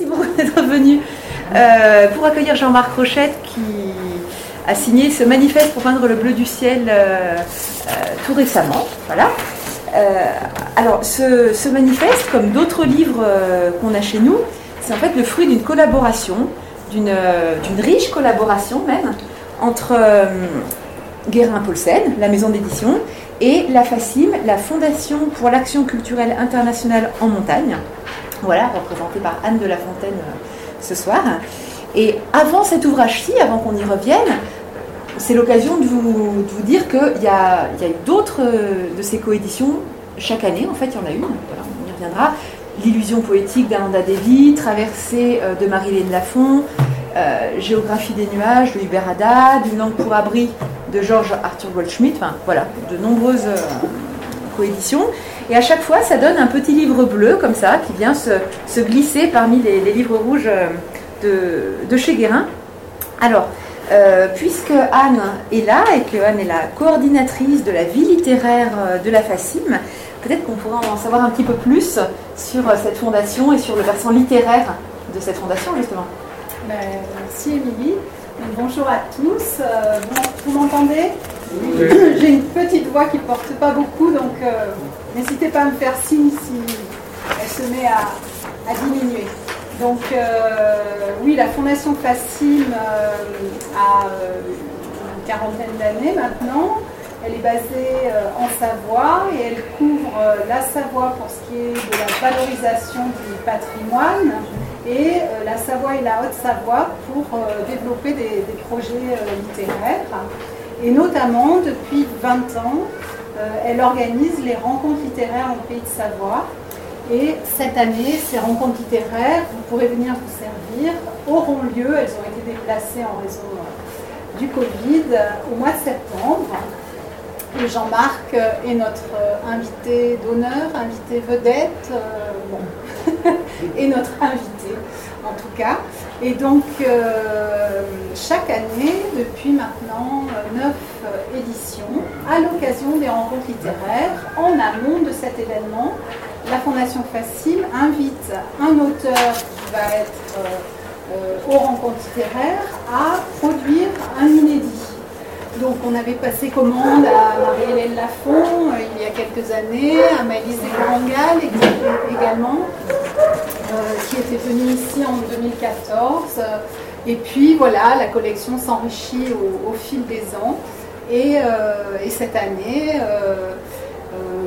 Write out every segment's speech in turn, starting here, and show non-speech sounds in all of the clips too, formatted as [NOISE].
merci beaucoup d'être venu euh, pour accueillir Jean-Marc Rochette qui a signé ce manifeste pour peindre le bleu du ciel euh, euh, tout récemment. Voilà. alors, ce, manifeste, comme d'autres livres qu'on a chez nous, c'est en fait le fruit d'une collaboration, d'une riche collaboration même, entre Guérin-Paulsen, la maison d'édition, et la FACIM, la Fondation pour l'action culturelle internationale en montagne, voilà, représentée par Anne de la Fontaine euh, ce soir. Et avant cet ouvrage-ci, avant qu'on y revienne, c'est l'occasion de vous, dire qu'il y a, d'autres euh, de ces coéditions chaque année. En fait, il y en a une, on y reviendra. L'illusion poétique d'Amanda Davy, Traversée euh, de Marie-Hélène Lafont, Géographie des nuages de Hubert Haddad, Une langue pour abri de Georges Arthur Goldschmidt, enfin voilà, de nombreuses coéditions. Et à chaque fois, ça donne un petit livre bleu comme ça qui vient se, glisser parmi les, livres rouges euh, de, chez Guérin. Alors, euh, puisque Anne est là et que Anne est la coordinatrice de la vie littéraire euh, de la FACIM, peut-être qu'on pourra en savoir un petit peu plus sur cette fondation et sur le versant littéraire de cette fondation, justement. Ben, merci Émilie. Bonjour à tous. vous m'entendez? J'ai une petite voix qui ne porte pas beaucoup, donc N'hésitez pas à me faire signe si elle se met à, diminuer. Donc euh, oui, la Fondation Facim euh, a euh, une quarantaine d'années maintenant. Elle est basée en Savoie et elle couvre la Savoie pour ce qui est de la valorisation du patrimoine et la Savoie et la Haute-Savoie pour développer des, projets littéraires. Et notamment, depuis 20 ans, euh, elle organise les rencontres littéraires en Pays de Savoie. Et cette année, ces rencontres littéraires, vous pourrez venir vous servir, auront lieu, elles ont été déplacées en raison euh, du Covid, au mois de septembre. Jean-Marc est notre euh, invité d'honneur, invité vedette, [LAUGHS] et notre invité en tout cas. Et donc, euh, chaque année, depuis maintenant euh, neuf euh, éditions, à l'occasion des rencontres littéraires, en amont de cet événement, la Fondation Facile invite un auteur qui va être aux rencontres littéraires à produire un inédit. Donc on avait passé commande à Marie-Hélène Lafont il y a quelques années, à Maëlys Grangal également. Euh, qui était venu ici en 2014. Et puis voilà, la collection s'enrichit au, fil des ans. Et, euh, cette année, euh,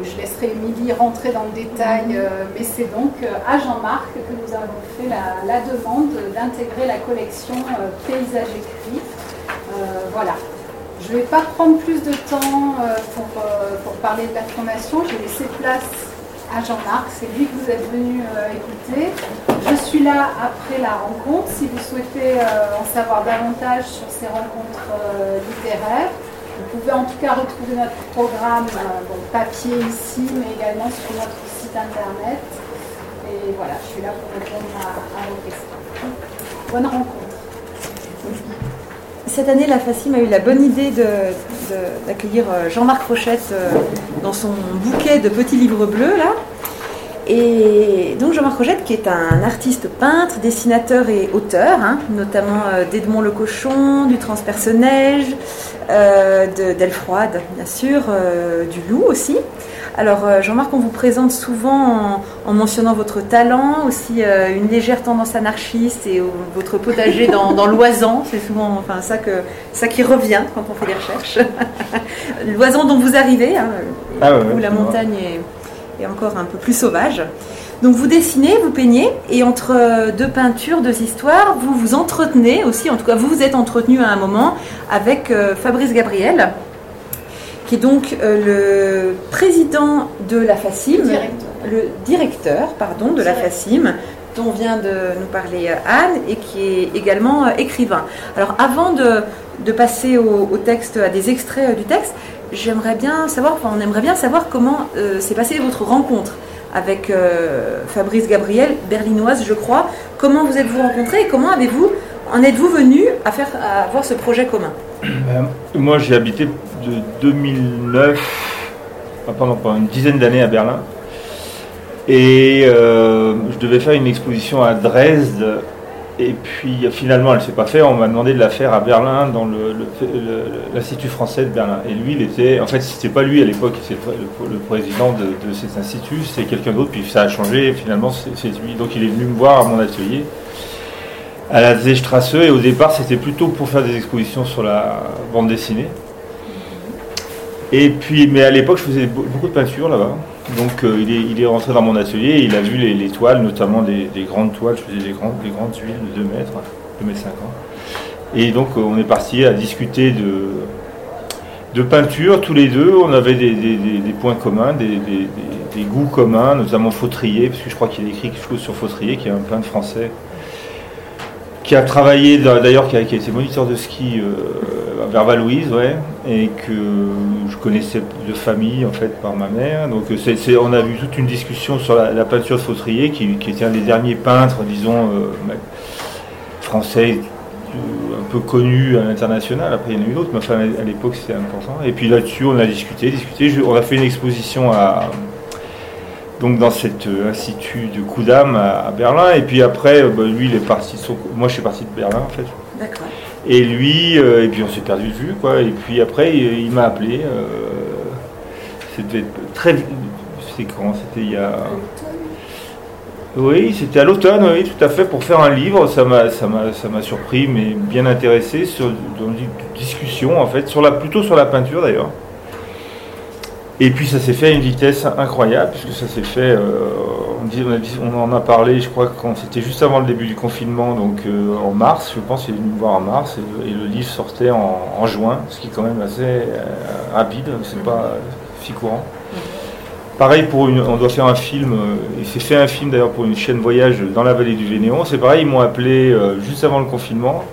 je laisserai Émilie rentrer dans le détail, mais c'est donc à Jean-Marc que nous avons fait la, demande d'intégrer la collection Paysage écrit. voilà. Je ne vais pas prendre plus de temps pour, pour parler de la formation. J'ai laissé place Jean-Marc, c'est lui que vous êtes venu euh, écouter. Je suis là après la rencontre. Si vous souhaitez euh, en savoir davantage sur ces rencontres euh, littéraires, vous pouvez en tout cas retrouver notre programme papier ici, mais également sur notre site internet. Et voilà, je suis là pour répondre à, vos questions. Bonne rencontre cette année, la FACIM a eu la bonne idée d'accueillir euh, Jean-Marc Rochette euh, dans son bouquet de petits livres bleus, là. Et donc Jean-Marc Rochette, qui est un artiste peintre, dessinateur et auteur, hein, notamment euh, d'Edmond le Cochon, du Transpersonnage, de d'Elfroide, bien sûr, du Loup aussi. Alors euh, Jean-Marc, on vous présente souvent en, mentionnant votre talent, aussi euh, une légère tendance anarchiste et votre potager dans, l'oisan. C'est souvent enfin, ça, que, ça qui revient quand on fait des recherches. [LAUGHS] l'oisan dont vous arrivez, hein, ah où la montagne est, encore un peu plus sauvage. Donc vous dessinez, vous peignez, et entre euh, deux peintures, deux histoires, vous vous entretenez aussi, en tout cas vous vous êtes entretenu à un moment avec Fabrice Gabriel, qui est donc euh, le président de la FACIM, le directeur, pardon, de la FACIM, dont vient de nous parler euh, Anne, et qui est également euh, écrivain. Alors avant de, passer au, texte, à des extraits du texte, j'aimerais bien savoir, enfin on aimerait bien savoir comment s'est passée votre rencontre avec Fabrice Gabriel, berlinoise je crois. Comment vous êtes-vous rencontrés et comment avez-vous, en êtes-vous venu à, faire, à avoir ce projet commun? Moi j'ai habité de 2009, pendant, une dizaine d'années à Berlin. Et euh, je devais faire une exposition à Dresde. Et puis finalement, elle ne s'est pas faite. On m'a demandé de la faire à Berlin, dans l'Institut français de Berlin. Et lui, il était. En fait, c'était pas lui à l'époque, c'est le, le, président de, cet institut, c'est quelqu'un d'autre. Puis ça a changé. Finalement, c'est lui. Donc il est venu me voir à mon atelier à la Zeestrasse. Et au départ, c'était plutôt pour faire des expositions sur la bande dessinée. Et puis, mais à l'époque, je faisais beaucoup de peinture là-bas. Donc, euh, il, est, rentré dans mon atelier il a vu les, toiles, notamment des, grandes toiles. Je faisais des grandes, des grandes huiles de 2 mètres, 2 mètres 50. Et donc, euh, on est parti à discuter de, de peinture tous les deux. On avait des, points communs, des, goûts communs, notamment Fautrier, parce que je crois qu'il a écrit quelque chose sur Fautrier, qui est un peintre français qui a travaillé d'ailleurs, qui, a été moniteur de ski euh, vers Valouise, ouais, et que je connaissais de famille en fait par ma mère. Donc c'est, on a vu toute une discussion sur la, peinture de Fautrier, qui, était un des derniers peintres, disons, euh, français un peu connu à l'international. Après il y en a eu d'autres, mais à l'époque c'était important. Et puis là-dessus on a discuté, discuté. on a fait une exposition à donc dans cet euh, institut de Kudam à, Berlin. Et puis après, euh, bah, lui, il est parti. Moi, je suis parti de Berlin, en fait. D'accord. Et lui, euh, et puis on s'est perdu de vue, quoi. Et puis après, il, m'a appelé. c'était très. C'est quand? C'était il y a. Oui, c'était à l'automne, oui, tout à fait, pour faire un livre. Ça m'a, ça m'a, ça m'a surpris, mais bien intéressé sur dans une discussion, en fait, sur la, plutôt sur la peinture d'ailleurs. Et puis ça s'est fait à une vitesse incroyable, puisque ça s'est fait, euh, on, en a parlé, je crois, quand c'était juste avant le début du confinement, donc euh, en mars, je pense, il est venu me voir en mars, et, le livre sortait en, juin, ce qui est quand même assez euh, rapide, c'est pas si courant. Pareil pour une, on doit faire un film, il s'est fait un film d'ailleurs pour une chaîne voyage dans la vallée du Vénéon, c'est pareil, ils m'ont appelé juste avant le confinement,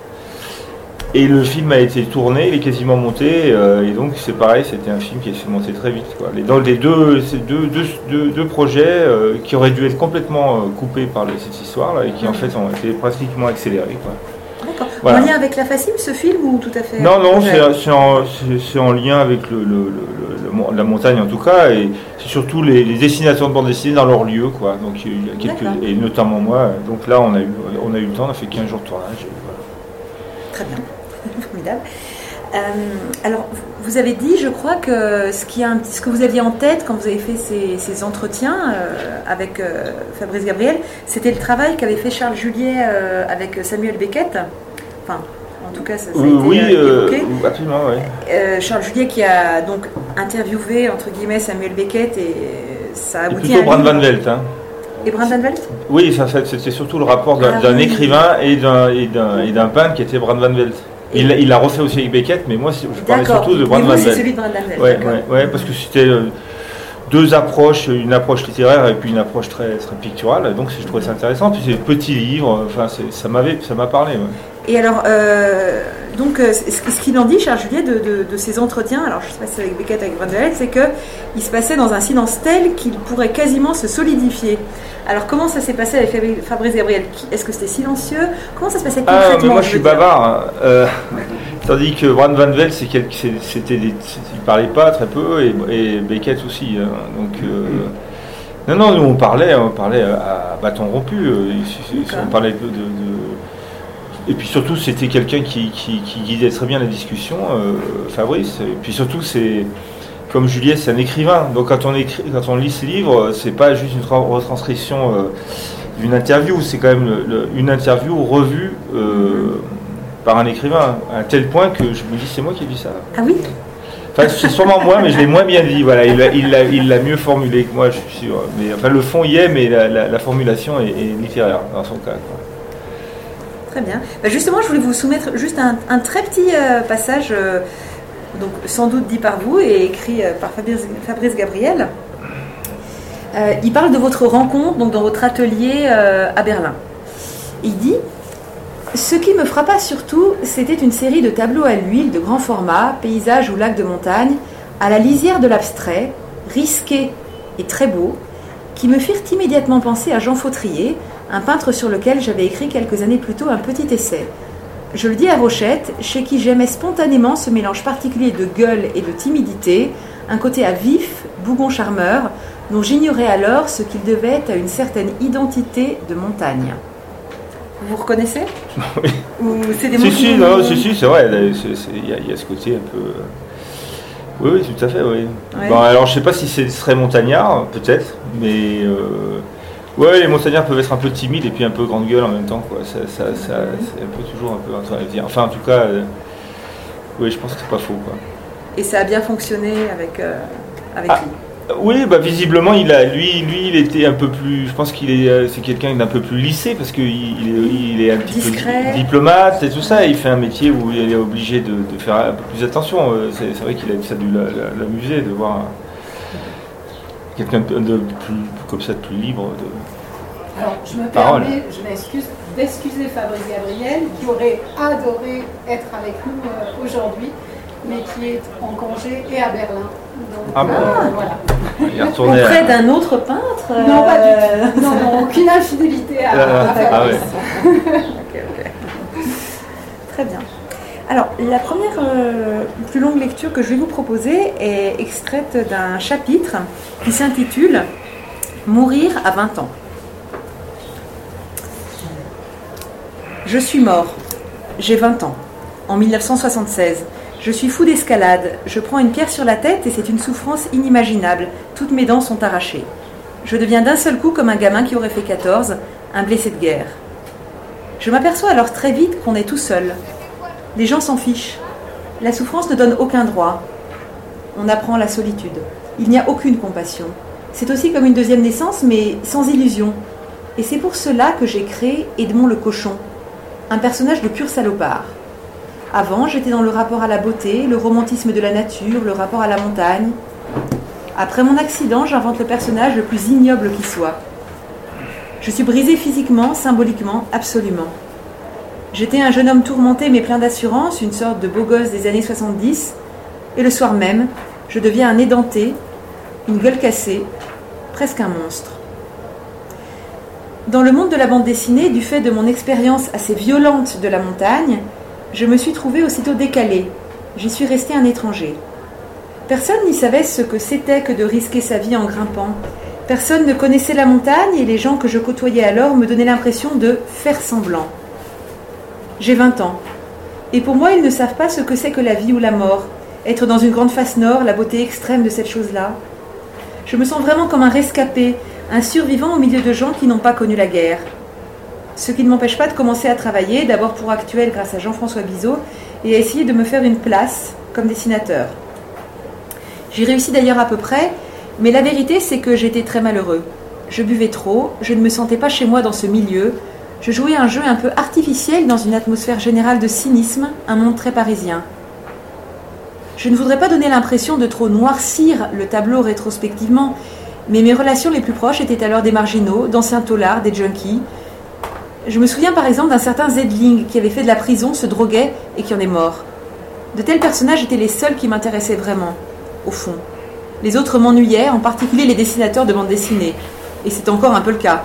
et le film a été tourné, il est quasiment monté, euh, et donc c'est pareil, c'était un film qui s'est monté très vite. Quoi. dans les deux, ces deux, deux, projets euh, qui auraient dû être complètement euh, coupés par cette histoire, et qui en fait ont été pratiquement accélérés. D'accord. En lien avec la facile, ce film, ou tout à fait Non, non, c'est en, en, lien avec le, la montagne en tout cas, et c'est surtout les, dessinateurs de bande dessinée dans leur lieu, quoi. Donc il y a quelques, et notamment moi. Donc là, on a eu, on a eu le temps, on a fait 15 jours de tournage. Très bien. Formidable. Euh, alors, vous avez dit, je crois, que ce, qui a, ce que vous aviez en tête quand vous avez fait ces, entretiens euh, avec euh, Fabrice Gabriel, c'était le travail qu'avait fait Charles Juliet avec Samuel Beckett. Enfin, en tout cas, ça, a été oui, absolument, oui. Charles Juliet qui a donc interviewé, entre guillemets, Samuel Beckett et ça a abouti à un Brand Van Velt, hein. Et Brand Van Velt? Oui, c'était surtout le rapport d'un ah écrivain et d'un peintre qui était Brand Van Velt. Il l'a refait aussi avec Beckett, mais moi je parlais surtout de Brand Velde. celui de Brand Van Velde. Ouais, ouais, parce que c'était euh, deux approches, une approche littéraire et puis une approche très, très picturale. Donc je trouvais ça intéressant. Puis c'est petits livres, enfin ça m'avait, ça m'a parlé. Et alors, euh, donc, euh, ce qu'il en dit, Charles Juliet, de, de, ces entretiens, alors je ne sais pas si c'est avec Beckett, avec Van Velde, c'est qu'il se passait dans un silence tel qu'il pourrait quasiment se solidifier. Alors, comment ça s'est passé avec Fabrice Gabriel? Est-ce que c'était silencieux? Comment ça se passait ah, concrètement Moi, je suis bavard. Hein. Euh, tandis que Brand Van Velde, c'était des, il parlait pas très peu, et, Beckett aussi. Hein. donc, euh, non, non, nous on parlait, on parlait à, bâton rompu. On parlait de, et puis surtout, c'était quelqu'un qui, guidait très bien la discussion, Fabrice. Et puis surtout, c'est comme Juliet, c'est un écrivain. Donc quand on, écrit, quand on lit ses livres, c'est pas juste une retranscription euh, d'une interview, c'est quand même une interview revue euh, par un écrivain, à tel point que je me dis c'est moi qui ai dit ça. Ah oui? Enfin, c'est sûrement moi, mais je l'ai moins bien dit. Voilà, il l'a mieux formulé que moi, je suis sûr. Mais enfin, le fond y est, mais la, formulation est, littéraire dans son cas. Très bien. Bah, justement, je voulais vous soumettre juste un, très petit euh, passage donc sans doute dit par vous et écrit euh, par Fabrice, Gabriel. Euh, il parle de votre rencontre donc dans votre atelier euh, à Berlin. Il dit Ce qui me frappa surtout, c'était une série de tableaux à l'huile de grand format, paysages ou lacs de montagne, à la lisière de l'abstrait, risqués et très beaux, qui me firent immédiatement penser à Jean Fautrier, un peintre sur lequel j'avais écrit quelques années plus tôt un petit essai. Je le dis à Rochette, chez qui j'aimais spontanément ce mélange particulier de gueule et de timidité, un côté à vif, bougon charmeur, dont j'ignorais alors ce qu'il devait à une certaine identité de montagne. Vous vous reconnaissez [LAUGHS] Oui. Ou c'est des Si, si, non, si, si, c'est vrai. Il y, a- il y a ce côté un peu. euh, Oui, oui, tout à fait, oui. Ouais. Bon, alors, je sais pas si ce serait montagnard, peut-être, mais. euh, Ouais, les montagnards peuvent être un peu timides et puis un peu grande gueule en même temps, quoi. Ça, ça, ça- c'est un peu toujours un peu intrusif. Enfin, en tout cas, euh, oui, je pense que c'est pas faux, quoi. Et ça a bien fonctionné avec, euh, avec Ah. lui? Oui, bah visiblement, il a, lui, lui, il était un peu plus. Je pense qu'il est, euh, c'est quelqu'un d'un peu plus lissé parce qu'il il est, il est un petit Discret. peu di- diplomate et tout ça. Il fait un métier où il est obligé de, de faire un peu plus attention. C'est, c'est vrai qu'il a ça a dû la- la- l'amuser de voir un- quelqu'un de, de plus comme ça, plus libre. De... Alors, je me Parole. permets, je m'excuse d'excuser Fabrice Gabriel, qui aurait adoré être avec nous euh, aujourd'hui, mais qui est en congé et à Berlin. Donc, Ah bon euh, voilà. Il est retourné. Auprès à- d'un autre peintre Non, pas euh, du tout. Non, non, aucune infidélité à, Ah, à ah Fabrice. Ok, ok. Très bien. Alors, la première euh, plus longue lecture que je vais vous proposer est extraite d'un chapitre qui s'intitule Mourir à 20 ans. Je suis mort. J'ai 20 ans. En 1976. Je suis fou d'escalade. Je prends une pierre sur la tête et c'est une souffrance inimaginable. Toutes mes dents sont arrachées. Je deviens d'un seul coup comme un gamin qui aurait fait 14, un blessé de guerre. Je m'aperçois alors très vite qu'on est tout seul. Les gens s'en fichent. La souffrance ne donne aucun droit. On apprend la solitude. Il n'y a aucune compassion. C'est aussi comme une deuxième naissance, mais sans illusion. Et c'est pour cela que j'ai créé Edmond le cochon, un personnage de pur salopard. Avant, j'étais dans le rapport à la beauté, le romantisme de la nature, le rapport à la montagne. Après mon accident, j'invente le personnage le plus ignoble qui soit. Je suis brisé physiquement, symboliquement, absolument. J'étais un jeune homme tourmenté mais plein d'assurance, une sorte de beau gosse des années 70, et le soir même, je deviens un édenté, une gueule cassée, presque un monstre. Dans le monde de la bande dessinée, du fait de mon expérience assez violente de la montagne, je me suis trouvé aussitôt décalé. J'y suis resté un étranger. Personne n'y savait ce que c'était que de risquer sa vie en grimpant. Personne ne connaissait la montagne et les gens que je côtoyais alors me donnaient l'impression de faire semblant. J'ai 20 ans. Et pour moi, ils ne savent pas ce que c'est que la vie ou la mort. Être dans une grande face nord, la beauté extrême de cette chose-là. Je me sens vraiment comme un rescapé, un survivant au milieu de gens qui n'ont pas connu la guerre. Ce qui ne m'empêche pas de commencer à travailler, d'abord pour Actuel grâce à Jean-François Bizot, et à essayer de me faire une place comme dessinateur. J'y réussis d'ailleurs à peu près, mais la vérité c'est que j'étais très malheureux. Je buvais trop, je ne me sentais pas chez moi dans ce milieu, je jouais un jeu un peu artificiel dans une atmosphère générale de cynisme, un monde très parisien. Je ne voudrais pas donner l'impression de trop noircir le tableau rétrospectivement, mais mes relations les plus proches étaient alors des marginaux, d'anciens taulards, des junkies. Je me souviens par exemple d'un certain Zedling qui avait fait de la prison, se droguait et qui en est mort. De tels personnages étaient les seuls qui m'intéressaient vraiment, au fond. Les autres m'ennuyaient, en particulier les dessinateurs de bande dessinée. Et c'est encore un peu le cas.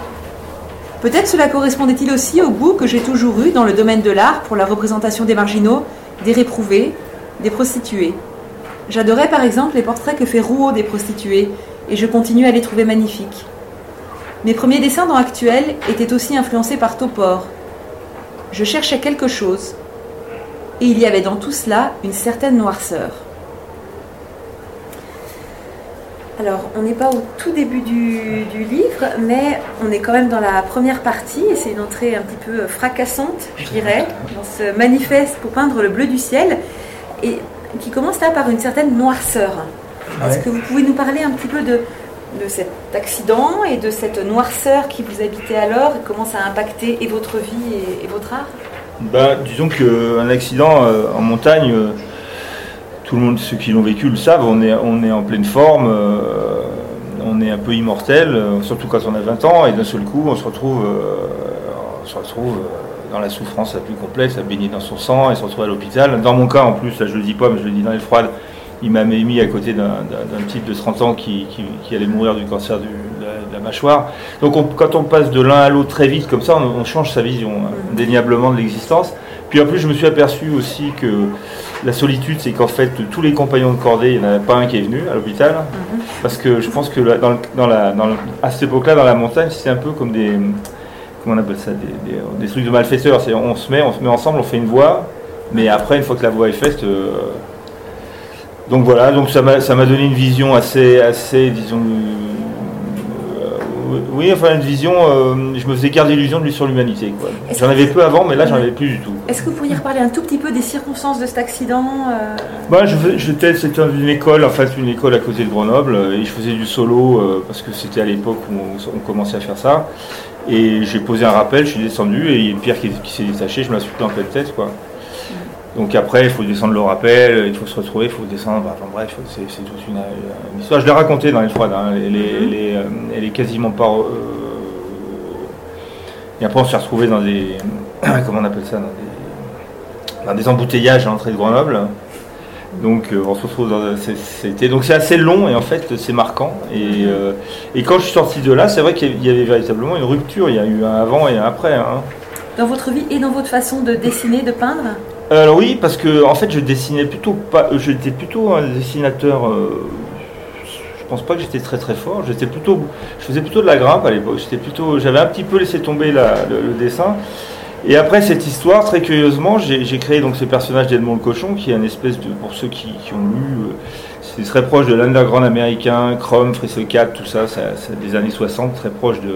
Peut-être cela correspondait-il aussi au goût que j'ai toujours eu dans le domaine de l'art pour la représentation des marginaux, des réprouvés, des prostituées. J'adorais par exemple les portraits que fait Rouault des prostituées, et je continue à les trouver magnifiques. Mes premiers dessins dans Actuel étaient aussi influencés par Topor. Je cherchais quelque chose, et il y avait dans tout cela une certaine noirceur. Alors, on n'est pas au tout début du, du livre, mais on est quand même dans la première partie, et c'est une entrée un petit peu fracassante, je dirais, dans ce manifeste pour peindre le bleu du ciel, et qui commence là par une certaine noirceur. Est-ce que vous pouvez nous parler un petit peu de, de cet accident et de cette noirceur qui vous habitait alors, et comment ça a impacté et votre vie et, et votre art? Bah, disons qu'un accident euh, en montagne, euh, tout le monde, ceux qui l'ont vécu le savent, on est, on est en pleine forme, euh, on est un peu immortel, euh, surtout quand on a 20 ans, et d'un seul coup, on se retrouve, euh, on se retrouve euh, dans la souffrance la plus complète, à baigner dans son sang, et se retrouve à l'hôpital. Dans mon cas, en plus, là je le dis pas, mais je le dis dans les froides, il m'a mis à côté d'un type de 30 ans qui, qui- qui allait mourir du cancer du- de, la, de la mâchoire. Donc on- quand on passe de l'un à l'autre très vite comme ça, on, on change sa vision hein, indéniablement de l'existence. Puis en plus, je me suis aperçu aussi que la solitude, c'est qu'en fait, tous les compagnons de cordée, il n'y en a pas un qui est venu à l'hôpital. Mhm. Parce que je pense que la- dans le- dans la, dans le- à cette époque-là, dans la montagne, c'est un peu comme des. On appelle ça Des, des- trucs de malfaiteurs. C'est- On se, met, on se met ensemble, on fait une voix, mais après, une fois que la voix est faite. euh, donc voilà, donc ça m'a ça m'a donné une vision assez, assez disons. Oui, enfin une vision. euh, je me faisais garder d'illusion de lui sur l'humanité. J'en avais peu avant, mais là, j'en avais plus du tout. Est-ce que vous pourriez reparler un tout petit peu des circonstances de cet accident euh, Moi, je fais- j'étais, c'était une école, en fait, une école à côté de Grenoble, euh, et je faisais du solo euh, parce que c'était à l'époque où on, on commençait à faire ça. Et j'ai posé un rappel, je suis descendu, et il y a une pierre qui, qui s'est détachée, je me la suis pris en pleine tête, quoi. Donc après, il faut descendre le rappel, il faut se retrouver, il faut descendre, enfin bref, c'est, c'est toute une, une histoire. Je l'ai racontée dans les froides, hein, elle, est, elle, est, euh, elle est quasiment pas... euh, et après, on s'est retrouvé dans des... [CLEARS THROAT] Comment on appelle ça dans des, dans des embouteillages à l'entrée de Grenoble. Donc euh, on se retrouve dans c'est- c'était donc c'est assez long et en fait c'est marquant et, euh, et quand je suis sorti de là c'est vrai qu'il y avait- il y avait véritablement une rupture il y a eu un avant et un après hein. dans votre vie et dans votre façon de dessiner, de peindre? Alors oui parce que en fait je dessinais plutôt pas euh, j'étais plutôt un dessinateur euh, je pense pas que j'étais très très fort. J'étais plutôt je faisais plutôt de la grimpe à l'époque. J'étais plutôt j'avais un petit peu laissé tomber le, dessin. Et après cette histoire, très curieusement, j'ai créé donc ce personnage d'Edmond le Cochon, qui est un espèce de, pour ceux qui, ont lu, euh, c'est très proche de l'underground américain, Chrome, Frisco Cat, tout ça, ça, c'est des années 60, très proche de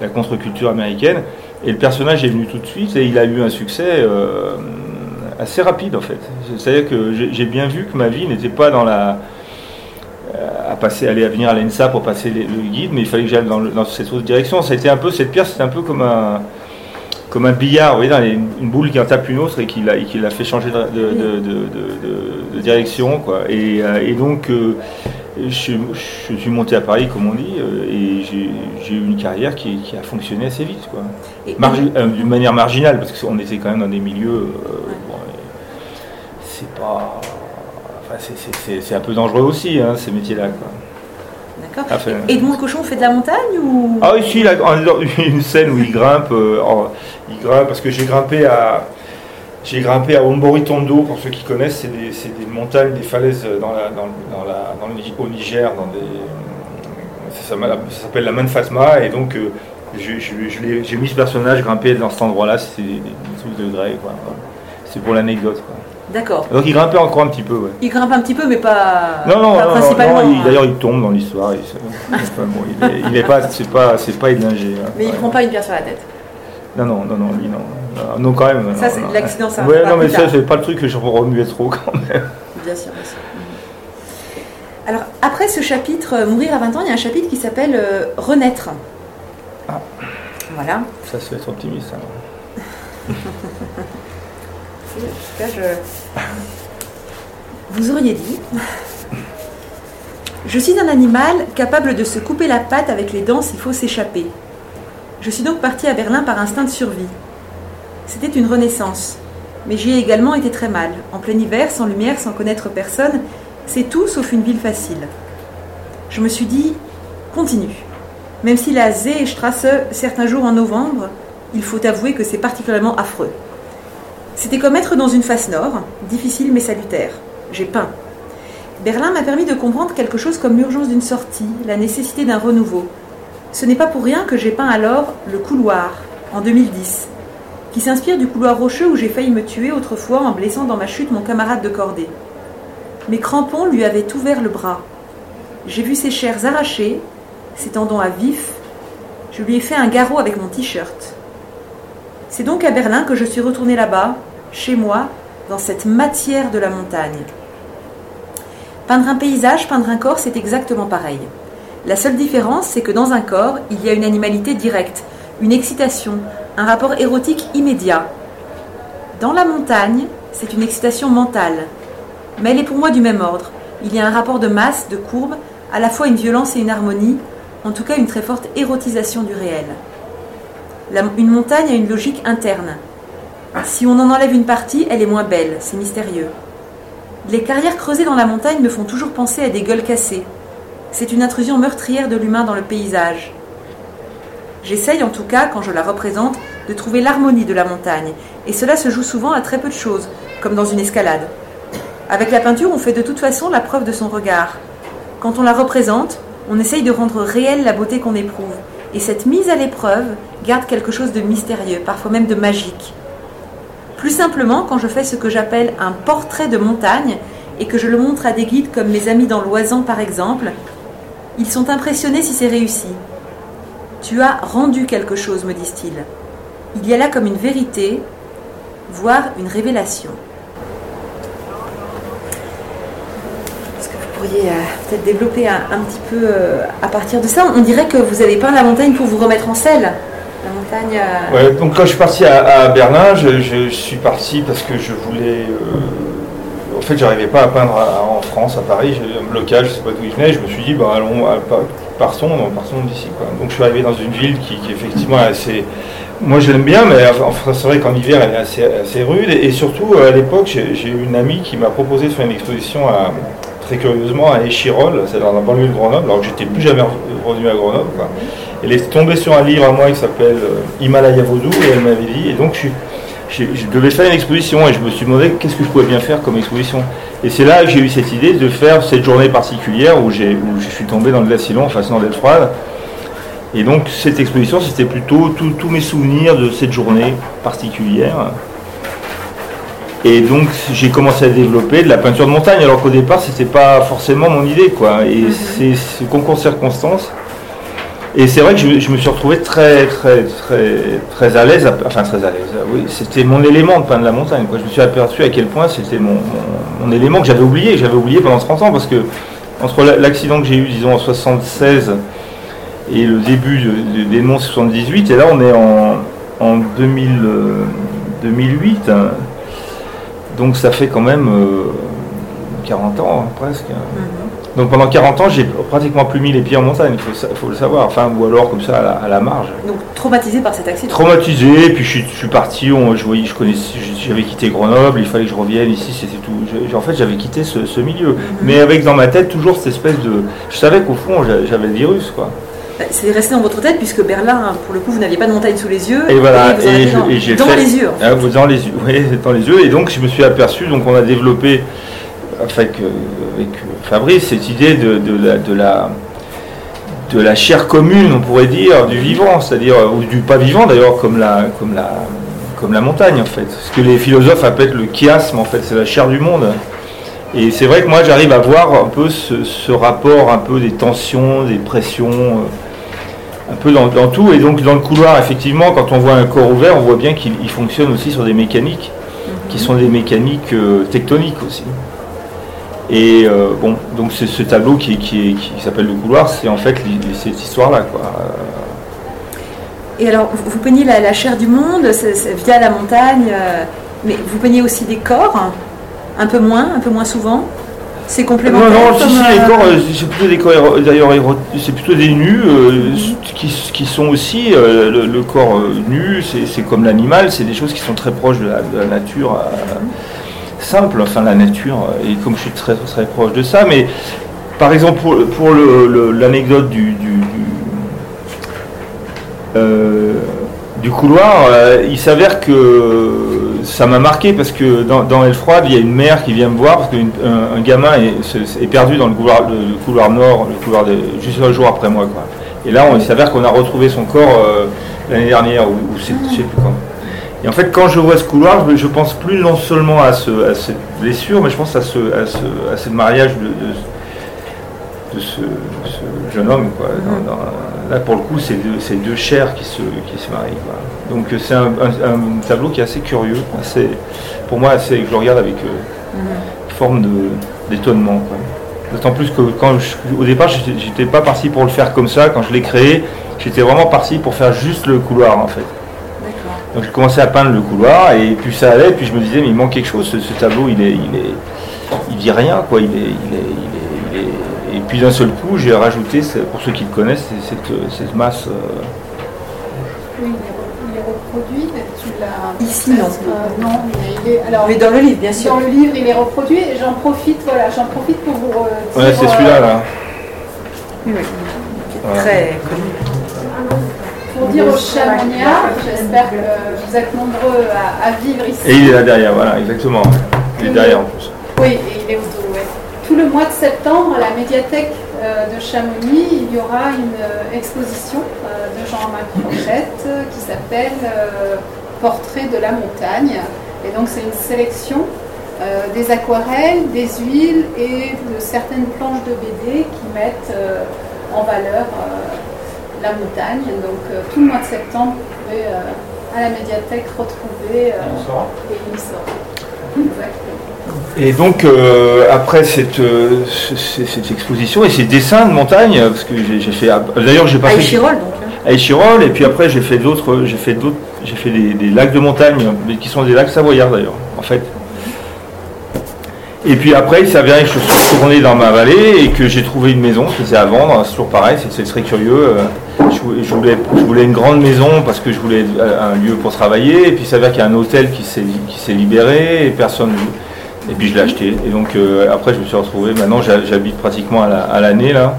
la contre-culture américaine. Et le personnage est venu tout de suite et il a eu un succès euh, assez rapide en fait. C'est-à-dire que j'ai bien vu que ma vie n'était pas dans la à passer, aller à venir à l'ENSA pour passer les- le guide, mais il fallait que j'aille dans, cette autre direction. Ça a été un peu cette pierre, c'était un peu comme un comme un billard, vous voyez, dans les- une boule qui en tape une autre et qui l'a, qui l'a fait changer de, de- de- de- de- de direction. Quoi. Et, euh, et donc, euh, je, je suis monté à Paris, comme on dit, euh, et j'ai, eu une carrière qui, qui a fonctionné assez vite. Quoi. Margi- euh, d'une manière marginale, parce qu'on était quand même dans des milieux. euh, c'est pas. enfin, c'est, un peu dangereux aussi, hein, ces métiers-là. D'accord. Ah, Edmond Cochon fait de la montagne ou? Ah oui, si, il a [LAUGHS] une scène où il grimpe, euh, en- il grimpe parce que j'ai grimpé à j'ai grimpé à Omboritondo, pour ceux qui connaissent, c'est des, des montagnes, des falaises dans la, dans, la, dans le, au Niger, dans des, ça, s'appelle- ça s'appelle la main de Fatma, et donc euh, j'ai mis ce personnage grimper dans cet endroit-là, c'est des, des trucs de grès, quoi. C'est pour l'anecdote. D'accord. Donc il grimpait encore un petit peu, ouais. Il grimpe un petit peu, mais pas, Non, non, pas non, non, principalement. non, il- hein. d'ailleurs il tombe dans l'histoire. il- enfin, bon, il est, il est pas, c'est pas, c'est pas édlingé. hein. Mais il Ouais. prend pas une pierre sur la tête. Non, non, non, non, lui, non. Non, quand même. Ça, c'est l'accident, ça Ouais, non, mais ça, c'est pas le truc que je remuais trop quand même. Bien sûr, bien sûr. Mhm. Alors, après ce chapitre, euh, Mourir à 20 ans, il y a un chapitre qui s'appelle euh, Renaître. Ah. Voilà. Ça, c'est être optimiste. [LAUGHS] je... Vous auriez dit Je suis un animal capable de se couper la patte avec les dents s'il faut s'échapper. Je suis donc parti à Berlin par instinct de survie. C'était une renaissance. Mais j'y ai également été très mal. En plein hiver, sans lumière, sans connaître personne, c'est tout sauf une ville facile. Je me suis dit Continue. Même si la Seestrasse, certains jours en novembre, il faut avouer que c'est particulièrement affreux. C'était comme être dans une face nord, difficile mais salutaire. J'ai peint. Berlin m'a permis de comprendre quelque chose comme l'urgence d'une sortie, la nécessité d'un renouveau. Ce n'est pas pour rien que j'ai peint alors Le Couloir, en 2010, qui s'inspire du couloir rocheux où j'ai failli me tuer autrefois en blessant dans ma chute mon camarade de cordée. Mes crampons lui avaient ouvert le bras. J'ai vu ses chairs arrachées, ses tendons à vif. Je lui ai fait un garrot avec mon t-shirt. C'est donc à Berlin que je suis retournée là-bas, chez moi, dans cette matière de la montagne. Peindre un paysage, peindre un corps, c'est exactement pareil. La seule différence, c'est que dans un corps, il y a une animalité directe, une excitation, un rapport érotique immédiat. Dans la montagne, c'est une excitation mentale. Mais elle est pour moi du même ordre. Il y a un rapport de masse, de courbe, à la fois une violence et une harmonie, en tout cas une très forte érotisation du réel. Une montagne a une logique interne. Si on en enlève une partie, elle est moins belle, c'est mystérieux. Les carrières creusées dans la montagne me font toujours penser à des gueules cassées. C'est une intrusion meurtrière de l'humain dans le paysage. J'essaye en tout cas, quand je la représente, de trouver l'harmonie de la montagne. Et cela se joue souvent à très peu de choses, comme dans une escalade. Avec la peinture, on fait de toute façon la preuve de son regard. Quand on la représente, on essaye de rendre réelle la beauté qu'on éprouve. Et cette mise à l'épreuve garde quelque chose de mystérieux, parfois même de magique. Plus simplement, quand je fais ce que j'appelle un portrait de montagne et que je le montre à des guides comme mes amis dans l'Oisan par exemple, ils sont impressionnés si c'est réussi. Tu as rendu quelque chose, me disent-ils. Il y a là comme une vérité, voire une révélation. Est-ce que vous pourriez euh, peut-être développer un, petit peu euh, à partir de ça? On dirait que vous avez peint la montagne pour vous remettre en selle. Euh, donc quand je suis parti à, Berlin, je, suis parti parce que je voulais. euh, en fait, j'arrivais pas à peindre en France, à Paris. J'ai un blocage, je sais pas d'où il venait. Je me suis dit, bah, allons, partons, partons d'ici. Donc je suis arrivé dans une ville qui, qui effectivement assez. Moi, je l'aime bien, mais c'est vrai qu'en hiver, elle est assez, rude. Et, surtout, à l'époque, j'ai eu une amie qui m'a proposé de faire une exposition à, très curieusement à Échirol, c'est dans la banlieue de Grenoble, alors que j'étais plus jamais revenu à Grenoble. Elle est tombée sur un livre à moi qui s'appelle euh, Himalaya Vaudou et elle m'avait dit, et donc je, suis- je- je devais faire une exposition et je me suis demandé qu'est-ce que je pouvais bien faire comme exposition? Et c'est là que j'ai eu cette idée de faire cette journée particulière où, j'ai, où je suis tombé dans le glacier en façon d'être froide. Et donc cette exposition, c'était plutôt tous tous mes souvenirs de cette journée particulière. Et donc j'ai commencé à développer de la peinture de montagne, alors qu'au départ c'était pas forcément mon idée, quoi. Et c'est ce concours de circonstances. Et c'est vrai que je, me suis retrouvé très très très très à l'aise, enfin très à l'aise. Oui, c'était mon élément de peindre la montagne. Je me suis aperçu à quel point c'était mon, élément que j'avais oublié, j'avais oublié pendant 30 ans, parce que entre la- l'accident que j'ai eu, disons en 76 et le début de, de, des monts 78, et là on est en, en 2000, euh, 2008. hein. Donc ça fait quand même euh, 40 ans hein, presque. Donc pendant 40 ans, j'ai pratiquement plus mis les pieds en montagne, il faut, le savoir. Enfin, ou alors comme ça à la, à la marge. Donc traumatisé par cet accident. Traumatisé, puis je suis, je suis parti, on- je voyais, je connaissais, j'avais quitté Grenoble, il fallait que je revienne ici, c'était tout. En fait, j'avais quitté ce, ce milieu, mais avec dans ma tête toujours cette espèce de, je savais qu'au fond j'a- j'avais le virus, quoi. Bah, C'est resté dans votre tête puisque Berlin, pour le coup, vous n'aviez pas de montagne sous les yeux. Et voilà, et dans, et j'ai dans fait- les yeux. en fait. Ah, dans les yeux, oui, dans les yeux. Et donc je me suis aperçu, donc on a développé avec, euh, avec Fabrice cette idée de, de la, de, la, de la chair commune, on pourrait dire, du vivant, c'est-à-dire, euh, ou du pas vivant d'ailleurs, comme la, comme, la, comme la montagne en fait. Ce que les philosophes appellent le chiasme, en fait, c'est la chair du monde. Et c'est vrai que moi j'arrive à voir un peu ce, ce rapport, un peu des tensions, des pressions. euh, un peu dans, dans tout. Et donc dans le couloir, effectivement, quand on voit un corps ouvert, on voit bien qu'il il fonctionne aussi sur des mécaniques, qui sont des mécaniques euh, tectoniques aussi. Et euh, bon, donc c'est ce tableau qui, qui, qui s'appelle le couloir, c'est en fait cette histoire-là. quoi. Et alors, vous, peignez la, la chair du monde via la montagne, euh, mais vous peignez aussi des corps, un peu moins, un peu moins souvent? C'est Non, complémentaire. non, si, comme, si, les euh, corps, c'est plutôt des corps, d'ailleurs, c'est plutôt des nus euh, qui, qui sont aussi, euh, le, le corps nu, c'est c'est comme l'animal, c'est des choses qui sont très proches de la, de la nature simple, enfin la nature, euh, et comme je suis très, très proche de ça, mais par exemple, pour, pour l'anecdote du, du, euh, couloir, euh, il s'avère que ça m'a marqué parce que dans, dans Elle Froide, il y a une mère qui vient me voir parce qu'un un gamin est, perdu dans le couloir, le, couloir nord, le couloir de, juste un jour après moi. Quoi. Et là, on- il s'avère qu'on a retrouvé son corps l'année dernière, ou, c'est- sais plus quand. Et en fait, quand je vois ce couloir, je, je pense plus non seulement à, ce, à cette blessure, mais je pense à ce, à ce, à ce mariage de, de, de ce, jeune homme. Quoi. Dans- dans- là, pour le coup, c'est deux, deux chairs qui se, qui se marient. quoi. Donc, c'est un, un- un tableau qui est assez curieux. Assez, pour moi, assez, je le regarde avec euh, une forme d'étonnement. D'autant plus que quand je- au départ, j'étais pas parti pour le faire comme ça. Quand je l'ai créé, j'étais vraiment parti pour faire juste le couloir en fait. Donc j'ai commencé à peindre le couloir et puis ça allait, puis je me disais mais il manque quelque chose, ce, ce tableau il est, il est, il dit rien quoi, il est, il est, il est, il est- et puis d'un seul coup j'ai rajouté, pour ceux qui le connaissent, cette, cette masse. euh, Oui, il est, reproduit. Tu l'as. Ici, non. Euh, non, il est. Alors, Mais dans le livre, bien sûr. dans le livre, il est reproduit. Et j'en profite, voilà, j'en profite pour vous euh, Ouais, c'est celui-là là. Oui, oui. Voilà. Très connu. Dire chamoniards, j'espère que vous êtes nombreux à, vivre ici. Et il est là derrière, voilà, exactement. Il est derrière en plus. Oui, et il est autour, oui. Tout le mois de septembre, à la médiathèque euh, de Chamonix, il y aura une euh, exposition euh, de Jean-Marc Rochette qui s'appelle Portrait de la montagne. Et donc c'est une sélection des aquarelles, des huiles et de certaines planches de BD qui mettent en valeur la montagne. Donc tout le mois de septembre, vous pouvez à la médiathèque retrouver et une Exactement. Et donc, euh, après cette, euh, cette, exposition et ces dessins de montagne, parce que j'ai fait. D'ailleurs, j'ai pas à Échirol, donc. Hein. À Échirol, et puis après, j'ai fait d'autres. J'ai fait d'autres. J'ai fait des, lacs de montagne, mais qui sont des lacs savoyards d'ailleurs, en fait. Et puis après, il s'avérait que je suis retourné dans ma vallée et que j'ai trouvé une maison qui était à vendre. C'est toujours pareil, c'est très curieux. Euh, je voulais, une grande maison parce que je voulais un lieu pour travailler. Et puis il s'avère qu'il y a un hôtel qui s'est libéré et personne. Et puis je l'ai acheté. Et donc euh, après, je me suis retrouvé. Maintenant, j'habite pratiquement à l'année là.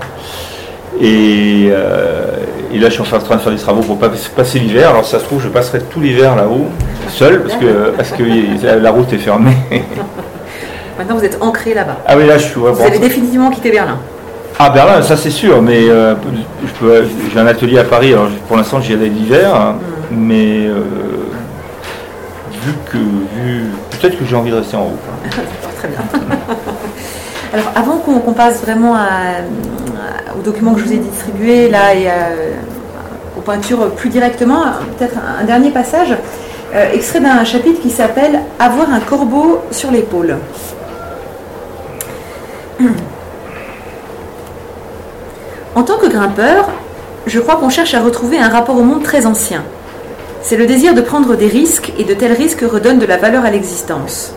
Euh, et, là, je suis en train de faire des travaux pour passer l'hiver. Alors, ça se trouve, je passerai tout l'hiver là-haut, seul, parce que la route est fermée. [LAUGHS] Maintenant, vous êtes ancré là-bas. Ah oui, là, je suis. vous avez définitivement quitté Berlin. Ah, Berlin, ça c'est sûr, mais euh, j'ai un atelier à Paris. Alors, pour l'instant, j'y allais l'hiver, hein, hmm. mais vu que vu, peut-être que j'ai envie de rester en haut. [LAUGHS] Très bien. [LAUGHS] Alors avant qu'on passe vraiment aux documents que je vous ai distribués là et aux peintures plus directement, peut-être un, dernier passage, euh, extrait d'un chapitre qui s'appelle Avoir un corbeau sur l'épaule. En tant que grimpeur, je crois qu'on cherche à retrouver un rapport au monde très ancien c'est le désir de prendre des risques et de tels risques redonnent de la valeur à l'existence.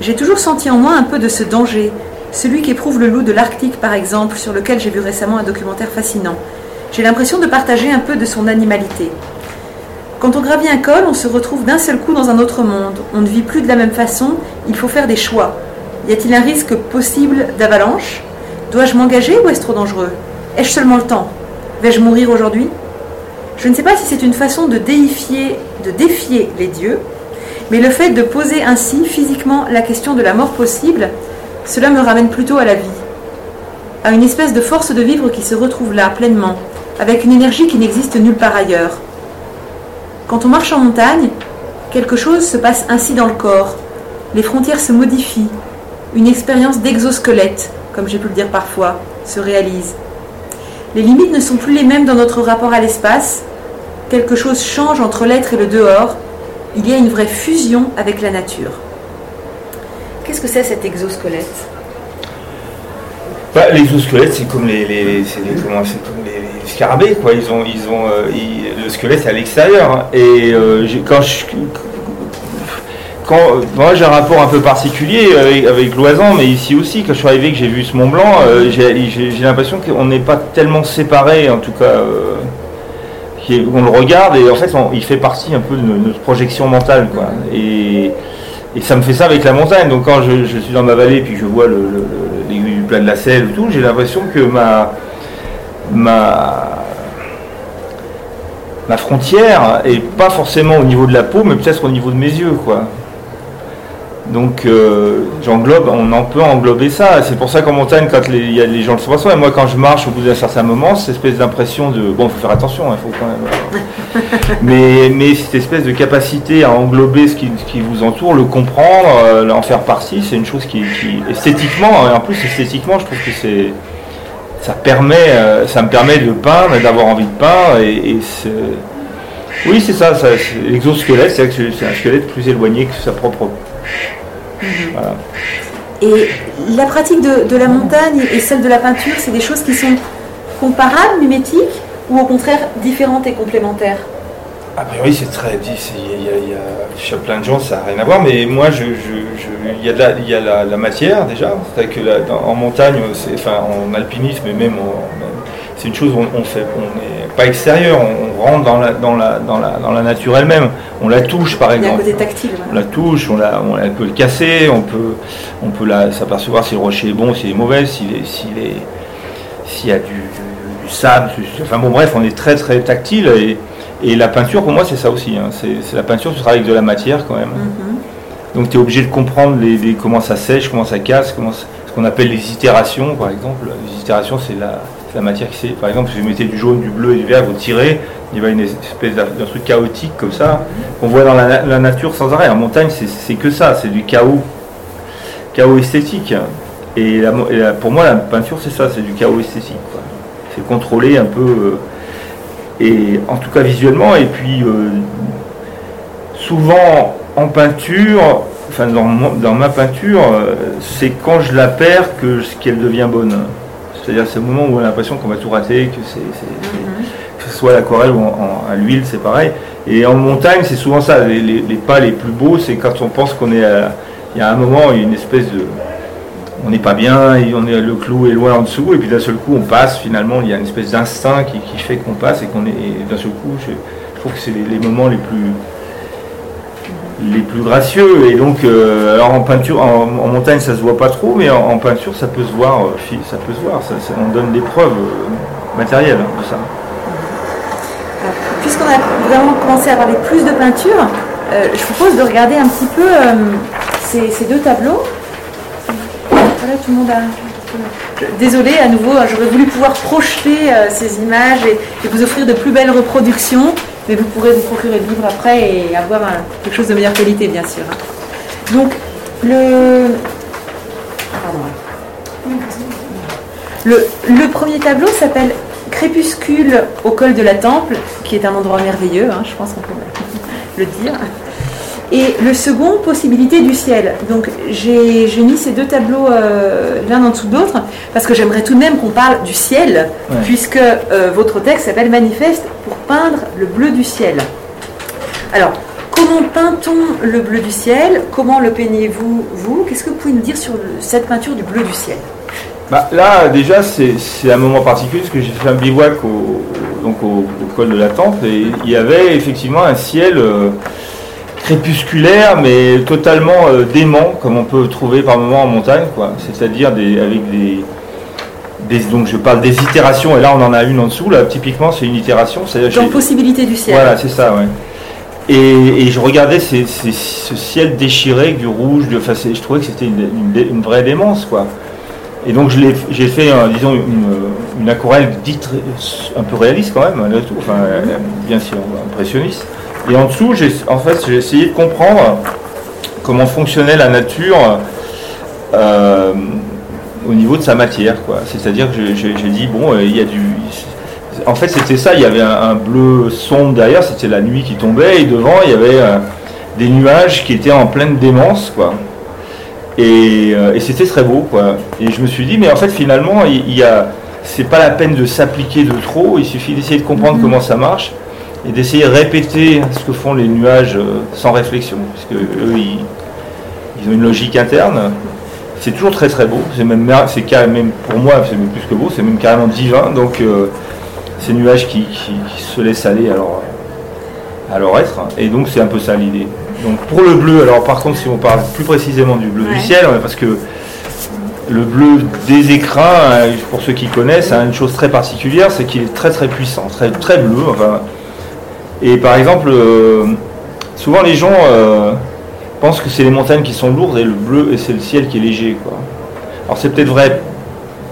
J'ai toujours senti en moi un peu de ce danger, celui qu'éprouve le loup de l'Arctique par exemple, sur lequel j'ai vu récemment un documentaire fascinant. J'ai l'impression de partager un peu de son animalité. Quand on gravit un col, on se retrouve d'un seul coup dans un autre monde. On ne vit plus de la même façon, il faut faire des choix. Y a-t-il un risque possible d'avalanche? Dois-je m'engager ou est-ce trop dangereux? Ai-je seulement le temps? Vais-je mourir aujourd'hui? Je ne sais pas si c'est une façon de déifier, de défier les dieux, mais le fait de poser ainsi physiquement la question de la mort possible, cela me ramène plutôt à la vie, à une espèce de force de vivre qui se retrouve là pleinement, avec une énergie qui n'existe nulle part ailleurs. Quand on marche en montagne, quelque chose se passe ainsi dans le corps, les frontières se modifient, une expérience d'exosquelette, comme j'ai pu le dire parfois, se réalise. Les limites ne sont plus les mêmes dans notre rapport à l'espace, quelque chose change entre l'être et le dehors, il y a une vraie fusion avec la nature. Qu'est-ce que c'est cet exosquelette? Bah, L'exosquelette, c'est comme les, scarabées, le squelette est à l'extérieur. Et euh, quand je, moi j'ai un rapport un peu particulier avec, l'Oisan, mais ici aussi, quand je suis arrivé, que j'ai vu ce Mont Blanc, euh, j'ai l'impression qu'on n'est pas tellement séparés, en tout cas on le regarde et en fait il fait partie un peu de notre projection mentale quoi. Et, ça me fait ça avec la montagne. Donc quand je, suis dans ma vallée et puis je vois l'aiguille du plat de la selle tout, j'ai l'impression que ma ma ma frontière est pas forcément au niveau de la peau, mais peut-être au niveau de mes yeux quoi. Donc euh, j'englobe, on en peut englober ça. C'est pour ça qu'en montagne, quand les, y a les gens le sont pas, et moi quand je marche au bout d'un certain moment, cette espèce d'impression de bon, il faut faire attention, il hein, faut quand même. [LAUGHS] mais, mais cette espèce de capacité à englober ce qui, vous entoure, le comprendre, euh, en faire partie, c'est une chose qui, esthétiquement, en plus esthétiquement, je trouve que c'est ça permet, euh, ça me permet de peindre et d'avoir envie de peindre et, oui, c'est ça, ça l'exosquelette, c'est un squelette plus éloigné que sa propre et la pratique de, la montagne et celle de la peinture, c'est des choses qui sont comparables, mimétiques, ou au contraire différentes et complémentaires? Ben oui, c'est très... Il y, a, il y chez plein de gens, ça n'a rien à voir, mais moi, je, il y a, la, il y a la, matière déjà. C'est-à-dire que en montagne, enfin, en alpinisme, et même, c'est une chose où on, fait, on n'est pas extérieur, on, rentre dans la, dans, la, dans, la, dans la nature elle-même. On la touche, par exemple. Il y a un côté tactile. On la touche, on, la, on, peut le casser, on peut, on peut s'apercevoir si le rocher est bon, s'il est mauvais, s'il est, s'il est, s'il y a du, du, sable. Enfin bon, bref, on est très très tactile et Et la peinture, pour moi, c'est ça aussi. hein. C'est la peinture, tu travailles avec de la matière quand même. Mhm. Donc tu es obligé de comprendre les, les- comment ça sèche, comment ça casse, comment ça- ce qu'on appelle les itérations, par exemple. Les itérations, c'est la, la matière qui s'est. Par exemple, si vous mettez du jaune, du bleu et du vert, vous tirez, il y a une espèce d'un truc chaotique comme ça, qu'on voit dans la, na- la nature sans arrêt. En montagne, c'est que ça, c'est du chaos, chaos esthétique. Et, pour moi, la peinture, c'est ça, c'est du chaos esthétique. C'est contrôler un peu, euh, et en tout cas visuellement, et puis euh, souvent en peinture, enfin dans, dans ma peinture, euh, c'est quand je la perds qu'elle devient bonne. C'est-à-dire c'est le moment où on a l'impression qu'on va tout rater, que c'est c'est- que ce soit à l'aquarelle ou en- en- à l'huile, c'est pareil. Et en montagne, c'est souvent ça. Les, les- les pas les plus beaux, c'est quand on pense qu'on est à, il y a un moment, il y a une espèce de, on n'est pas bien, et on est, le clou est loin en dessous, et puis d'un seul coup, on passe. Finalement, il y a une espèce d'instinct qui, qui fait qu'on passe et qu'on est. et d'un seul coup, je, je trouve que c'est les, les moments les plus les plus gracieux. Et donc euh, alors en peinture en, montagne ça se voit pas trop mais en, peinture ça peut se voir euh, ça peut se voir. Ça, on donne des preuves euh, matérielles de ça. Puisqu'on a vraiment commencé à parler plus de peinture, je vous propose de regarder un petit peu ces, deux tableaux. Voilà, tout le monde Désolée, à nouveau, hein, j'aurais voulu pouvoir projeter ces images et vous offrir de plus belles reproductions, mais vous pourrez vous procurer le livre après et avoir quelque chose de meilleure qualité, bien sûr. hein. Donc, le. Pardon, le premier tableau s'appelle Crépuscule au col de la Temple, qui est un endroit merveilleux, hein, je pense qu'on peut [LAUGHS] le dire. Et le second, Possibilité du ciel. Donc j'ai mis ces deux tableaux euh, l'un en dessous de l'autre, parce que j'aimerais tout de même qu'on parle du ciel, Ouais. puisque euh, votre texte s'appelle Manifeste pour peindre le bleu du ciel. Alors, comment peint-on le bleu du ciel? Comment le peignez-vous, vous? Qu'est-ce que vous pouvez nous dire sur cette peinture du bleu du ciel? Bah, là, déjà, c'est c'est un moment particulier parce que j'ai fait un bivouac au, donc au, au col de la Temple et il y avait effectivement un ciel euh, crépusculaire mais totalement euh, dément comme on peut trouver par moments en montagne, quoi. C'est-à-dire des, avec des, des- donc je parle des itérations et là on en a une en dessous. Là, typiquement, c'est une itération. C'est-à-dire Dans Possibilité du ciel. voilà, c'est ça, ouais. Et, et je regardais ces- ces- ce ciel déchiré du rouge, de, enfin, c'est- je trouvais que c'était une, une dé- une vraie démence, quoi. Et donc je l'ai- j'ai fait, euh, disons, une, une aquarelle dite un peu réaliste quand même, enfin, euh, bien sûr, impressionniste. Et en dessous, j'ai, en fait, j'ai essayé de comprendre comment fonctionnait la nature euh, au niveau de sa matière. C'est-à-dire que j'ai, dit, bon, euh, il y a du... En fait, c'était ça, il y avait un, un bleu sombre derrière, c'était la nuit qui tombait, et devant, il y avait euh, des nuages qui étaient en pleine démence, quoi. Et, euh, et c'était très beau, quoi. Et je me suis dit, mais en fait, finalement, il, il y a, c'est pas la peine de s'appliquer de trop, il suffit d'essayer de comprendre Mhm. comment ça marche et d'essayer de répéter ce que font les nuages euh, sans réflexion, parce que eux, ils, ils ont une logique interne. C'est toujours très très beau. C'est même, mer- c'est carrément, même pour moi, c'est même plus que beau, c'est même carrément divin. Donc, euh, ces nuages qui, qui- qui se laissent aller à leur, à leur être. Et donc, c'est un peu ça l'idée. Donc, pour le bleu, alors par contre, si on parle plus précisément du bleu Ouais. du ciel, parce que le bleu des écrins, euh, pour ceux qui connaissent, a une chose très particulière, c'est qu'il est très très puissant, très, très bleu. Enfin, et par exemple, euh, souvent les gens euh, pensent que c'est les montagnes qui sont lourdes et le bleu et c'est le ciel qui est léger. Quoi. Alors c'est peut-être vrai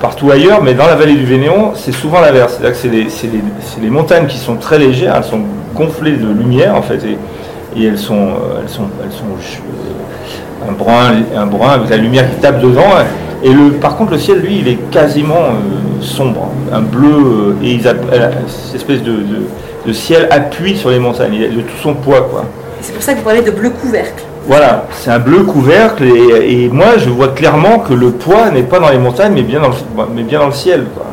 partout ailleurs, mais dans la vallée du Vénéon, c'est souvent l'inverse. C'est-à-dire que c'est les, montagnes qui sont très légères, elles sont gonflées de lumière en fait, et, et elles sont, euh, elles sont, elles sont euh, un brun, un brun avec la lumière qui tape dedans. Et le, par contre, le ciel, lui, il est quasiment euh, sombre, un bleu, euh, et ils app- euh, cette espèce de- de ciel appuie sur les montagnes, de tout son poids, quoi. C'est pour ça que vous parlez de bleu couvercle. Voilà, c'est un bleu couvercle et, et moi je vois clairement que le poids n'est pas dans les montagnes mais bien dans le, mais bien dans le ciel. quoi.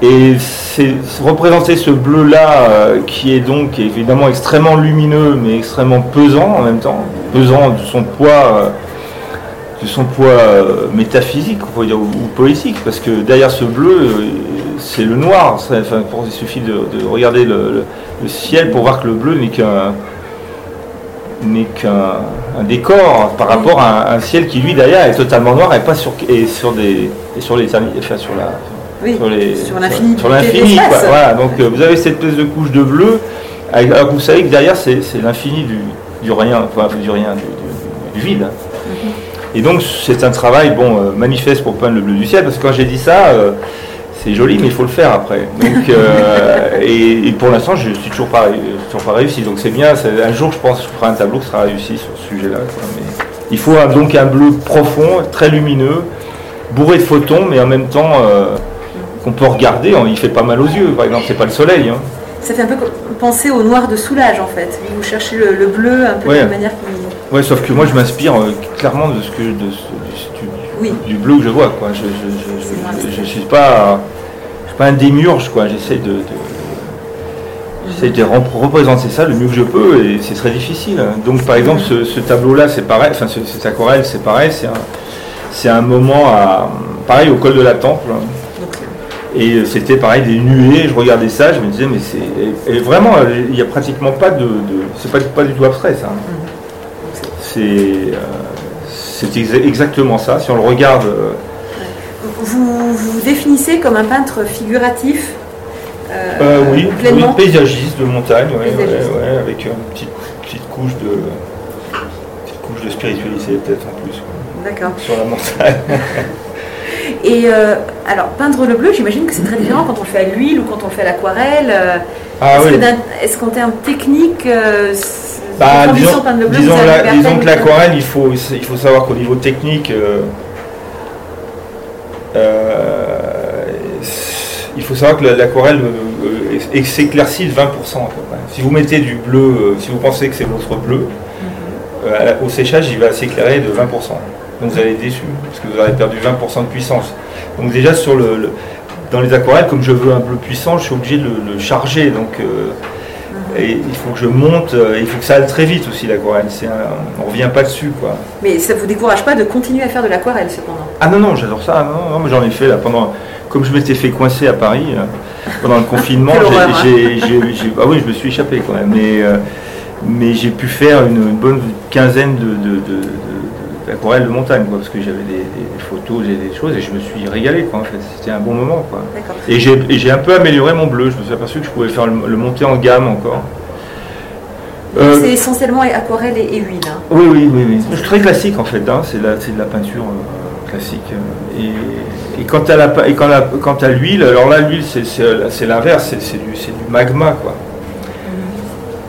Et c'est représenter ce bleu-là euh, qui est donc évidemment extrêmement lumineux mais extrêmement pesant en même temps, pesant de son poids, euh, de son poids euh, métaphysique on dire, ou, ou poétique parce que derrière ce bleu c'est le noir. Enfin, pour- il suffit de, de regarder le, le- le ciel pour voir que le bleu n'est qu'un n'est qu'un un décor par rapport à un, un ciel qui lui derrière est totalement noir et pas sur et sur des et sur l'éternité enfin sur la Oui, sur les sur l'infini sur l'infini. Voilà, donc euh, vous avez cette espèce de couche de bleu, avec- alors que vous savez que derrière c'est l'infini du, du rien, enfin du rien, du, du- du vide. Et donc c'est un travail bon euh, manifeste pour peindre le bleu du ciel, parce que quand j'ai dit ça, euh, c'est joli, mais il faut le faire après. Donc, euh, [LAUGHS] et, et pour l'instant, je suis toujours pas, toujours pas réussi. Donc c'est bien. c'est- Un jour, je pense, que je ferai un tableau qui sera réussi sur ce sujet-là. Mais il faut un- donc un bleu profond, très lumineux, bourré de photons, mais en même temps euh, qu'on peut regarder. Il fait pas mal aux yeux. Par exemple, c'est pas le soleil. hein. Ça fait un peu penser au noir de Soulage en fait. Vous cherchez le, le bleu un peu Ouais. de manière. Ouais, sauf que moi, je m'inspire euh, clairement de ce que de Oui. du bleu que je vois. Quoi. Je, je suis pas, je suis pas un démiurge. Quoi. J'essaie de, de- J'essaie de représenter ça le mieux que je peux et c'est très difficile. Donc par exemple ce, ce tableau-là c'est pareil, enfin ce- cette aquarelle c'est pareil, c'est un, c'est un moment à, pareil au col de la Temple. Donc, Et c'était pareil des nuées, je regardais ça, je me disais mais c'est. Et, et vraiment il n'y a pratiquement pas de. de- c'est pas, pas du tout abstrait ça. C'est. euh, c'est exa- exactement ça. Si on le regarde. euh, vous vous définissez comme un peintre figuratif. euh, euh, oui, oui, paysagiste de montagne, ouais, ouais, Paysagiste. ouais, avec une petite, petite couche de. petite couche de spiritualité peut-être en plus. D'accord. sur la montagne. [LAUGHS] Et euh, alors, peindre le bleu, j'imagine que c'est très différent quand on le fait à l'huile ou quand on le fait à l'aquarelle. Ah Est-ce oui. qu'en termes techniques, Bah, disons, la- que l'aquarelle, il faut, il faut savoir qu'au niveau technique, euh, euh, il faut savoir que la- l'aquarelle euh, s'éclaircit de 20% à peu près. Si vous mettez du bleu, si vous pensez que c'est votre bleu, Mhm. au séchage, il va s'éclairer de 20%. Donc vous allez être déçu, parce que vous aurez perdu 20% de puissance. Donc déjà sur le, le- dans les aquarelles, comme je veux un bleu puissant, je suis obligé de le, le charger. Donc et il faut que je monte, euh, il faut que ça aille très vite aussi l'aquarelle. C'est un- on revient pas dessus quoi. Mais ça vous décourage pas de continuer à faire de l'aquarelle cependant? Ah non non, j'adore ça. Non, non, j'en ai fait là pendant. Comme je m'étais fait coincer à Paris euh, pendant le [LAUGHS] confinement, hein. j'ai- ah oui, je me suis échappé quand même. Mais euh, mais j'ai pu faire une, une bonne quinzaine de, de, de- de- d'aquarelles de montagne quoi, parce que j'avais des, des photos, des, des choses et je me suis régalé quoi. En fait, c'était un bon moment quoi. Et j'ai un peu amélioré mon bleu. Je me suis aperçu que je pouvais faire le, le monter en gamme encore. Euh, C'est essentiellement aquarelle et, et huile. hein. oui, oui, oui, oui. C'est très classique en fait, hein. c'est de la peinture euh, classique. Et, et quant à la, et quand la- quant à l'huile, alors là l'huile c'est- l'inverse, c'est du, du magma quoi.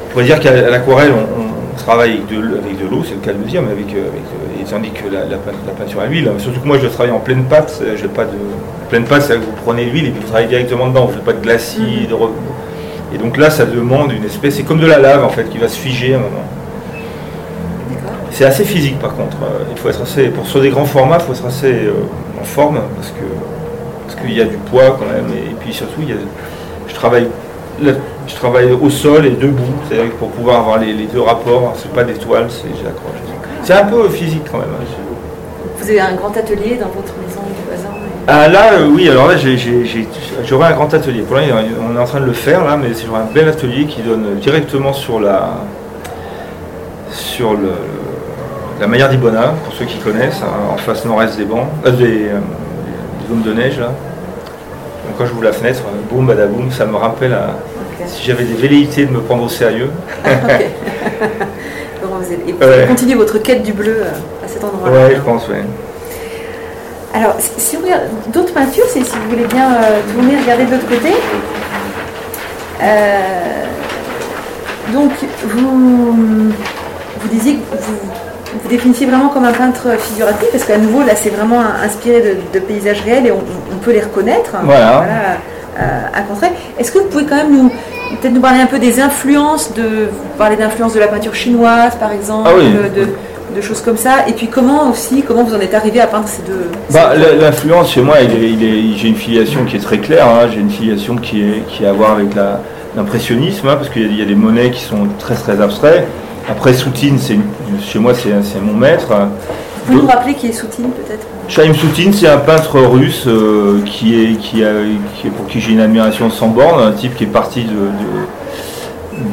On pourrait dire qu'à l'aquarelle on, on travaille avec de, avec de l'eau, c'est le cas de le dire, mais avec, euh, avec, euh, et tandis que la, la pein- la peinture à l'huile, surtout que moi je travaille en pleine pâte, c'est- j'ai pas de pleine pâte, c'est que vous prenez l'huile et puis vous travaillez directement dedans, vous faites pas de glacis, de re- et donc là ça demande une espèce, c'est comme de la lave en fait qui va se figer à un moment. C'est assez physique par contre. Euh, Il faut être assez, pour sur des grands formats, il faut être assez euh, en forme parce que parce qu'il y a du poids quand même et, puis surtout il y a, je travaille je travaille au sol et debout, c'est-à-dire que pour pouvoir avoir les, les deux rapports, c'est pas des toiles, c'est j'accroche. C'est un peu physique quand même. hein. Vous avez un grand atelier dans votre maison du hasard Ah là euh, oui, alors là j'aurai un grand atelier. Pour l'instant on est en train de le faire là, mais j'aurai un bel atelier qui donne directement sur la sur le, la manière d'Ibona, pour ceux qui connaissent, hein, en face nord-est des bancs, euh, des, euh, des zones de neige là. Donc quand je vous la fenêtre, boum badaboum, ça me rappelle à-. Si j'avais des velléités de me prendre au sérieux. [LAUGHS] [LAUGHS] Vous Et vous Ouais. continuez votre quête du bleu euh, à cet endroit-là. Ouais, je pense, ouais. Alors, si si on regarde d'autres peintures, si vous voulez bien euh, tourner, regarder de l'autre côté. Euh, donc, vous, vous disiez que vous vous définissiez vraiment comme un peintre figuratif, parce qu'à nouveau, là, c'est vraiment inspiré de, de paysages réels et on, on peut les reconnaître. Voilà. euh, à Contray. Est-ce que vous pouvez quand même nous, peut-être nous parler un peu des influences, de, vous parler d'influence de la peinture chinoise, par exemple, Ah oui. de, de choses comme ça, et puis comment aussi, comment vous en êtes arrivé à peindre ces deux. Bah, L'influence chez moi, j'ai une filiation qui est très claire. hein. J'ai une filiation qui, est, qui a à voir avec l'impressionnisme, hein, parce qu'il y, y a des monnaies qui sont très très abstraits. Après, Soutine, chez moi, c'est c'est mon maître. Vous pouvez nous rappeler qui est Soutine peut-être? Chaim Soutine, c'est un peintre russe euh, qui est, qui a, qui est- pour qui j'ai une admiration sans borne, un type qui est parti de,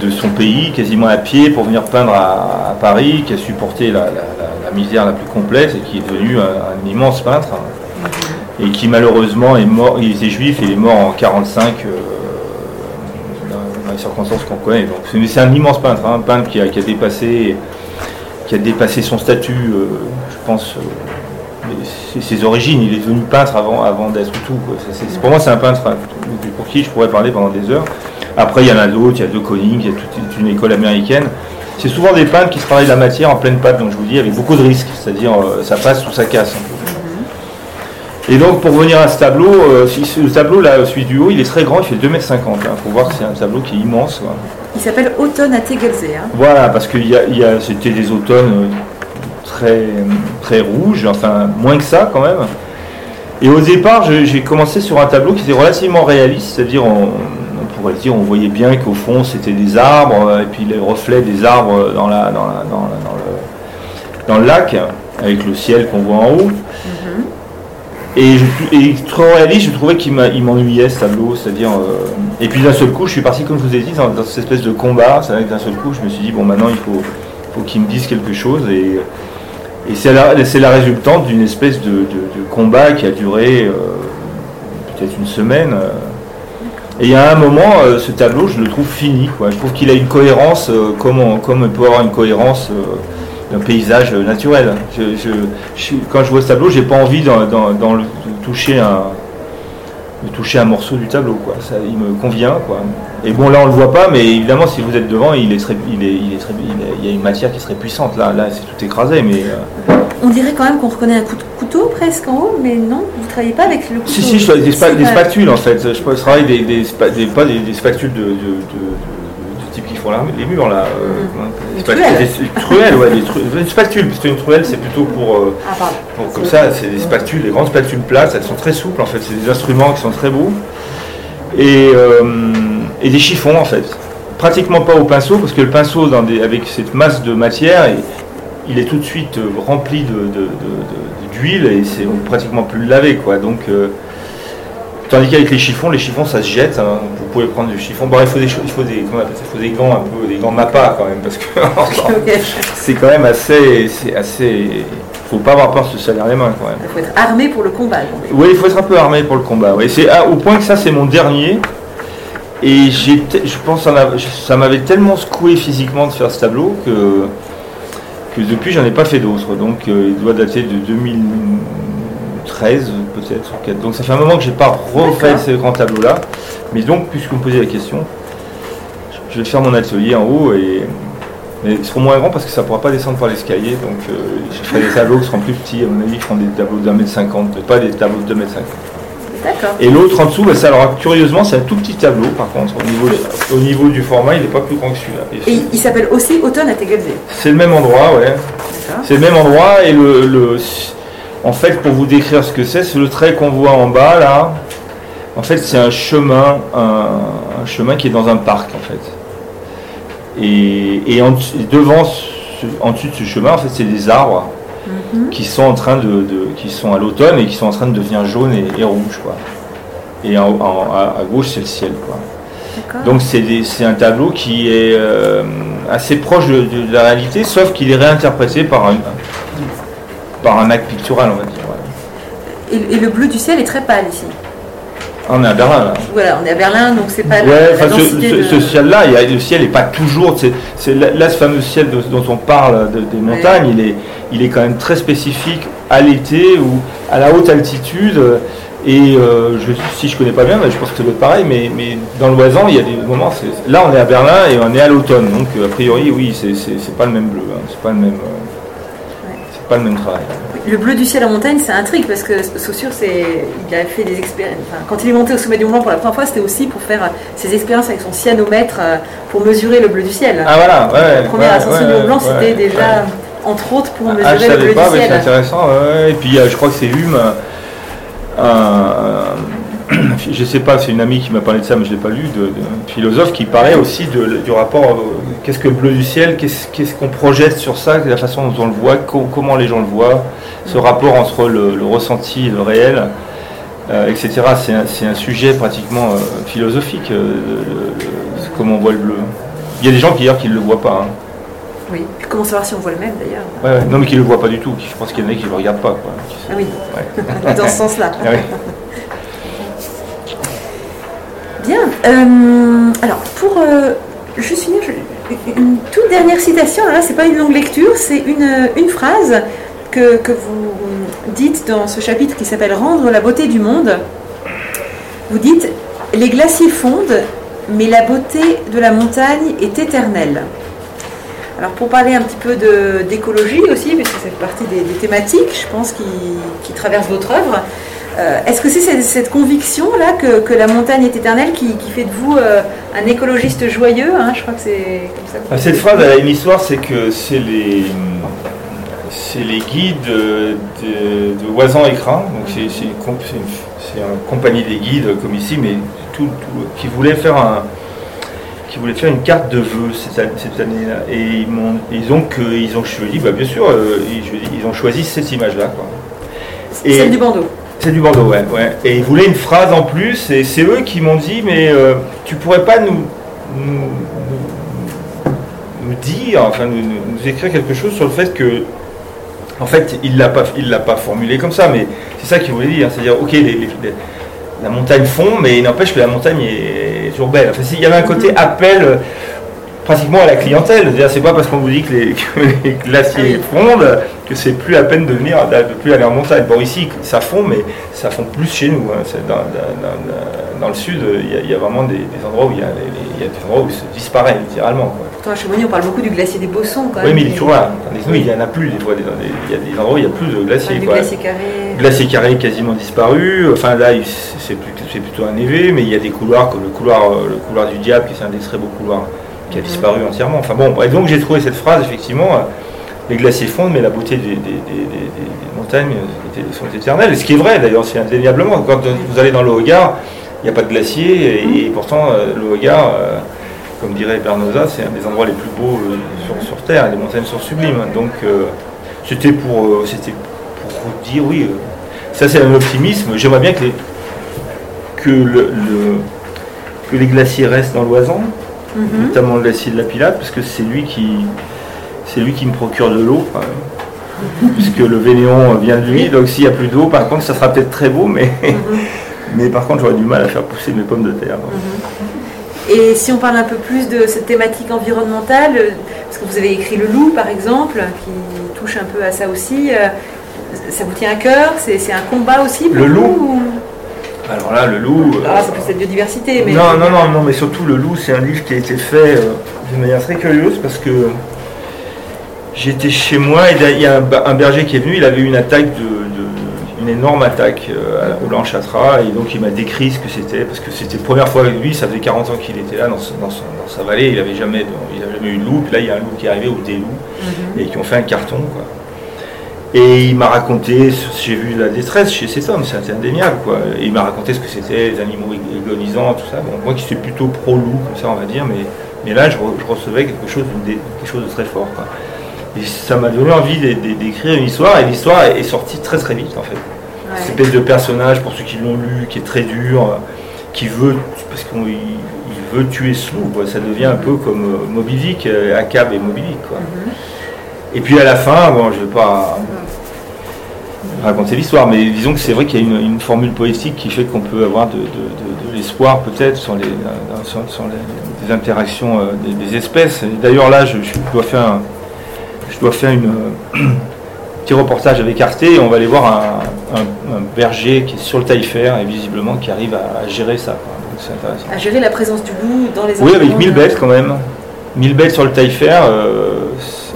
de, de son pays quasiment à pied pour venir peindre à, à Paris, qui a supporté la, la- la- la misère la plus complète et qui est devenu un, un immense peintre. et qui malheureusement est mort, il était juif et il est mort en 45 euh, dans, les circonstances qu'on connaît. Donc c'est un immense peintre, hein, un peintre qui a, dépassé, qui a dépassé son statut, euh, je pense, euh, ses, origines. Il est devenu peintre avant, avant d'être tout. pour moi, c'est un peintre pour qui je pourrais parler pendant des heures. Après, il y en a d'autres, il y a De Koning, il y a toute une école américaine. C'est souvent des peintres qui se travaillent la matière en pleine pâte, donc je vous dis, avec beaucoup de risques, c'est-à-dire ça passe ou ça casse. Et donc pour revenir à ce tableau, euh, le tableau là, celui du haut, il est très grand, il fait 2,50 m. Il faut voir que c'est un tableau qui est immense. Il s'appelle Automne à Tegelsee. Hein. Voilà, parce que c'était des automnes euh, très, très rouges, enfin moins que ça quand même. Et au départ, j'ai commencé sur un tableau qui était relativement réaliste, c'est-à-dire on, pourrait dire, on voyait bien qu'au fond c'était des arbres, euh, et puis les reflets des arbres dans, la, dans, la, dans, le, dans le lac, avec le ciel qu'on voit en haut. Et, trop réaliste, je trouvais qu'il m'ennuyait ce tableau, c'est-à-dire. Euh, et puis d'un seul coup, je suis parti, comme je vous ai dit, dans, cette espèce de combat. C'est vrai que d'un seul coup, je me suis dit, bon, maintenant, il faut, faut qu'il me dise quelque chose. Et, c'est la, résultante d'une espèce de, combat qui a duré euh, peut-être une semaine. Et il y a un moment, euh, ce tableau, je le trouve fini. Quoi. Je trouve qu'il a une cohérence, comme on peut avoir une cohérence d'un paysage naturel. quand je vois ce tableau, j'ai pas envie de toucher un, toucher un morceau du tableau. Quoi. Ça, il me convient. Quoi. Et bon, là, on le voit pas, mais évidemment, si vous êtes devant, il, est il, est, il, est il, y a une matière qui serait puissante. Là, là c'est tout écrasé. Mais, euh, On dirait quand même qu'on reconnaît un coup de couteau presque en haut, mais non, vous ne travaillez pas avec le couteau. Si, si, je fais des, spatules en fait. Je travaille des, des, des, pas des, spatules de les murs là. Euh, mm. hein, des truelles, ouais, des, spatules, parce qu'une truelle c'est plutôt pour, euh, ah, pour comme ça, c'est des spatules, des grandes spatules plates, elles sont très souples en fait, c'est des instruments qui sont très beaux. Et, euh, et des chiffons en fait. Pratiquement pas au pinceau, parce que le pinceau dans des, avec cette masse de matière, il est tout de suite rempli d'huile de, de, et c'est pratiquement plus le laver quoi. Donc Tandis qu'avec les chiffons, les chiffons ça se jette. Hein. Vous pouvez prendre du chiffon. Bon, il faut des, il faut des, il faut des gants un peu, des gants MAPA quand même, parce que [LAUGHS] c'est quand même assez, c'est assez. Faut pas avoir peur de se salir les mains quand même. Il faut être armé pour le combat. Oui, il faut être un peu armé pour le combat. Oui, c'est ah, au point que ça c'est mon dernier. Et j'ai, je pense, ça m'avait tellement secoué physiquement de faire ce tableau que, que depuis j'en ai pas fait d'autres. Donc euh, il doit dater de 2000. 13 peut-être. Donc ça fait un moment que j'ai pas refait ce grand tableau là. Mais donc, puisque vous me posez la question, je vais faire mon atelier en haut et mais ils seront moins grands parce que ça ne pourra pas descendre par l'escalier. Donc euh, je ferai des tableaux qui seront plus petits. À mon avis, ils feront des tableaux d'un mètre cinquante, pas des tableaux de 2 mètres cinquante. Et l'autre en dessous, bah, ça, alors, curieusement, c'est un tout petit tableau par contre. Au niveau, au niveau du format, il n'est pas plus grand que celui-là. Et, il s'appelle aussi Automne à Tegelze. C'est le même endroit, ouais. C'est le même endroit et le en fait, pour vous décrire ce que c'est, c'est le trait qu'on voit en bas là. En fait, c'est un chemin, un, chemin qui est dans un parc en fait. Et, devant, en dessus de ce chemin, en fait, c'est des arbres mhm. qui sont en train de, qui sont à l'automne et qui sont en train de devenir jaunes et, rouges quoi. Et à, gauche, c'est le ciel quoi. Donc c'est un tableau qui est euh, assez proche de, la réalité, sauf qu'il est réinterprété par un, par un acte pictural, on va dire. Et, le bleu du ciel est très pâle ici. On est à Berlin là. Voilà, on est à Berlin, donc c'est pas. Ouais, ce, ciel-là, le ciel n'est pas toujours. C'est, là, ce fameux ciel dont on parle des montagnes, il, est, il est quand même très spécifique à l'été ou à la haute altitude. Et euh, je, si je connais pas bien, je pense que ça doit être pareil, mais, mais dans l'Oisan, il y a des moments. Là, on est à Berlin et on est à l'automne, donc a priori, oui, c'est pas le même bleu, hein, c'est pas le même. Euh, pas le même travail. Le bleu du ciel en montagne, c'est un truc parce que Saussure, il a fait des expériences. quand il est monté au sommet du Mont Blanc pour la première fois, c'était aussi pour faire ses expériences avec son cyanomètre euh, pour mesurer le bleu du ciel. Ah voilà, ouais. La première ascension du Mont Blanc, c'était déjà, entre autres, pour mesurer ah, je le bleu pas, du ciel. C'est intéressant, Et puis, euh, je crois que c'est Hume, je ne sais pas, c'est une amie qui m'a parlé de ça, mais je ne l'ai pas lu, de, philosophe qui parlait aussi du rapport, euh, qu'est-ce que le bleu du ciel, qu'est-ce qu'on projette sur ça, la façon dont on le voit, comment les gens le voient, ce rapport entre le, ressenti et le réel, euh, etc. C'est un, sujet pratiquement euh, philosophique, comment on voit le bleu. Il y a des gens qui, qui ne le voient pas. Hein. Oui. comment savoir si on voit le même d'ailleurs? Ouais, Non, mais qui ne le voit pas du tout. Je pense qu'il y en a qui ne le regardent pas. Quoi. Ah oui, [LAUGHS] dans ce sens-là. Ah Bien. Euh, alors, pour euh, juste finir, une toute dernière citation. Là, c'est pas une longue lecture, c'est une, phrase que, que, vous dites dans ce chapitre qui s'appelle Rendre la beauté du monde. Vous dites Les glaciers fondent, mais la beauté de la montagne est éternelle. Alors pour parler un petit peu d'écologie aussi, puisque fait partie des, thématiques, je pense, qui, qui traversent votre œuvre, euh, est-ce que c'est cette, conviction-là que, la montagne est éternelle qui, fait de vous euh, un écologiste joyeux hein? Je crois que c'est comme ça. Ah, cette phrase, elle a une histoire, c'est que c'est les, c'est les guides de, de Oisan Écrin, donc c'est, une, compagnie des guides comme ici, mais tout, qui voulait faire un, qui voulait faire une carte de vœux cette, année-là. Et ils, m'ont, ils ont ils ont choisi, bah bien sûr, euh, ils, ont choisi cette image-là. Celle du bandeau. C'est du Bordeaux, ouais, ouais. Et ils voulaient une phrase en plus, et c'est eux qui m'ont dit, mais euh, tu pourrais pas nous, nous, dire, enfin nous, écrire quelque chose sur le fait que, en fait, il l'a pas, il l'a pas formulé comme ça, mais c'est ça qu'il voulait dire, c'est-à-dire, ok, la montagne fond, mais il n'empêche que la montagne est, toujours belle. Enfin, s'il y avait un côté mm-hmm. appel pratiquement à la clientèle. C'est pas parce qu'on vous dit que les, [LAUGHS] glaciers ah fondent que c'est plus la peine de venir, de plus aller en montagne. Bon, ici, ça fond, mais ça fond plus chez nous. Hein. Dans, le sud, il y, a, vraiment des, endroits où il y, a, des endroits où ça disparaît littéralement. Pourtant, à Chamonix, on parle beaucoup du glacier des Bossons. Quand oui, mais là. nous, il n'y en a plus des fois. Il y a des endroits où il n'y a plus de glaciers. Enfin, glacier carré. Glacier carré quasiment disparu. Enfin, là, c'est plutôt, un évé, mais il y a des couloirs, comme le couloir, le couloir du diable, qui est un des très beaux couloirs qui a disparu entièrement. Enfin bon, et donc j'ai trouvé cette phrase, effectivement, euh, les glaciers fondent, mais la beauté des, montagnes sont éternelles. Et ce qui est vrai d'ailleurs, c'est indéniablement. Quand vous allez dans le Haut-Gard, il n'y a pas de glacier, et, pourtant euh, le Haut-Gard, euh, comme dirait Bernoza, c'est un des endroits les plus beaux sur, Terre, les montagnes sont sublimes. Donc c'était pour, c'était pour dire, oui, ça c'est un optimisme. J'aimerais bien que les, que, le, que les glaciers restent dans l'Oisan, Mhm. notamment le glacier de la Pilate, parce que c'est lui qui c'est lui qui me procure de l'eau, [LAUGHS] puisque le Vénéon vient de lui. Donc s'il n'y a plus d'eau, par contre, ça sera peut-être très beau, mais, mhm. [LAUGHS] mais par contre, j'aurais du mal à faire pousser mes pommes de terre. Mhm. Et si on parle un peu plus de cette thématique environnementale, parce que vous avez écrit Le Loup, par exemple, qui touche un peu à ça aussi, euh, ça vous tient à cœur C'est un combat aussi Le Loup alors là, le loup. Ah, c'est plus cette biodiversité, mais. Non, non, non, non, mais surtout le loup, c'est un livre qui a été fait euh, d'une manière très curieuse parce que j'étais chez moi et il y a un, berger qui est venu, il avait eu une attaque de, une énorme attaque euh, au Blanchatra et donc il m'a décrit ce que c'était parce que c'était la première fois avec lui, ça faisait 40 ans qu'il était là dans, sa vallée, il n'avait jamais, il jamais eu de loup, puis là il y a un loup qui est arrivé ou des loups mhm. et qui ont fait un carton quoi. Et il m'a raconté, j'ai vu la détresse chez cet homme, c'est indéniable quoi. il m'a raconté ce que c'était, les animaux agonisants, tout ça. Bon, moi qui suis plutôt pro-loup, comme ça on va dire, mais, mais là je, recevais quelque chose, quelque chose de très fort. Quoi. Et ça m'a donné envie d'écrire une histoire, et l'histoire est sortie très très vite en fait. Cette espèce de personnage, pour ceux qui l'ont lu, qui est très dur, qui veut, parce qu'il veut tuer ce loup, ça devient un peu comme euh, Moby Dick, euh, Acab et Moby Dick. Quoi. Mm-hmm. Et puis à la fin, bon, je ne vais pas raconter l'histoire, mais disons que c'est vrai qu'il y a une, formule poétique qui fait qu'on peut avoir de, l'espoir peut-être sur les, les, interactions euh, des, espèces. D'ailleurs là, je, dois faire un, je dois faire une, [CLEARS THROAT] petit reportage avec Arte et on va aller voir un, berger qui est sur le taillefer et visiblement qui arrive à, gérer ça. À gérer la présence du loup dans les Oui, avec 1000 bêtes quand même. 1000 bêtes sur le taillefer. Euh,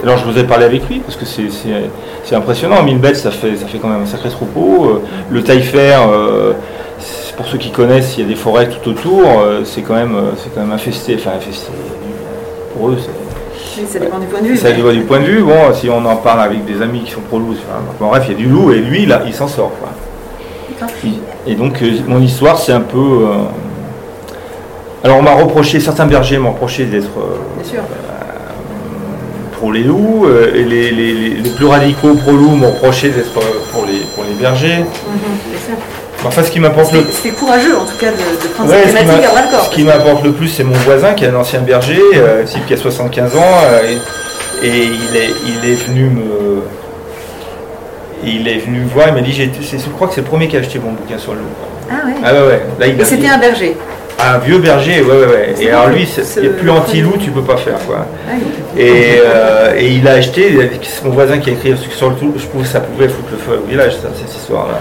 alors je vous ai parlé avec lui parce que c'est impressionnant. 1000 bêtes, ça fait, ça fait quand même un sacré troupeau. Euh, le taillefer, euh, pour ceux qui connaissent, il y a des forêts tout autour. Euh, c'est quand même, c'est quand même infesté. Enfin infesté. Pour eux, c'est. ça dépend du point de vue. Ça dépend du point de vue. Bon, si on en parle avec des amis qui sont pro-loup, bon, bref, il y a du loup et lui, là, il s'en sort. Et donc, mon histoire, c'est un peu. alors, on m'a reproché, certains bergers m'ont reproché d'être pour les loups, euh, et les, les, plus radicaux pro-loups m'ont reproché d'être euh, pour les, pour les bergers. Mhm, enfin, ce qui m'apporte le C'est courageux en tout cas de, prendre cette thématique à Ce qui m'apporte le plus, c'est mon voisin qui est un ancien berger, euh, type qui a 75 ans. Et il est, il est venu me. Il est venu me voir, il m'a dit, je crois que c'est le premier qui a acheté mon bouquin sur le loup. Ah ouais. Ah ouais, ouais. Là, il Et c'était un berger. Un vieux berger, ouais, ouais, ouais. Et alors lui, il plus anti-loup, tu peux pas faire, quoi. Ah. Et, euh, et il a acheté, c'est mon voisin qui a écrit sur le tout, je trouve que ça pouvait foutre le feu au village, ça, cette histoire-là.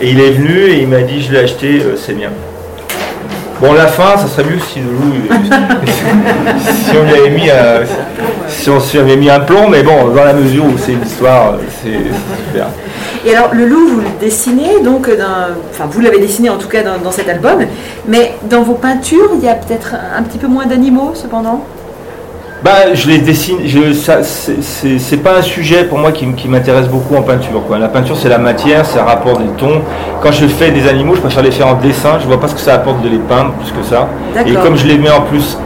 Et il est venu et il m'a dit, je l'ai acheté, euh, c'est bien. Bon, la fin, ça serait mieux si le loup, [LAUGHS] si on lui avait mis, un- si on s'y avait mis un plomb, mais bon, dans la mesure où c'est une histoire, c'est c'est super. Et alors, le loup, vous le dessinez, donc, dans- enfin, vous l'avez dessiné en tout cas dans, dans cet album, mais dans vos peintures, il y a peut-être un petit peu moins d'animaux, cependant? Bah, je les dessine. Je, ça, c'est- pas un sujet pour moi qui, m'intéresse beaucoup en peinture. Quoi. La peinture, c'est la matière, c'est un rapport des tons. Quand je fais des animaux, je préfère les faire en dessin. Je vois pas ce que ça apporte de les peindre plus que ça. Et comme je les mets en plus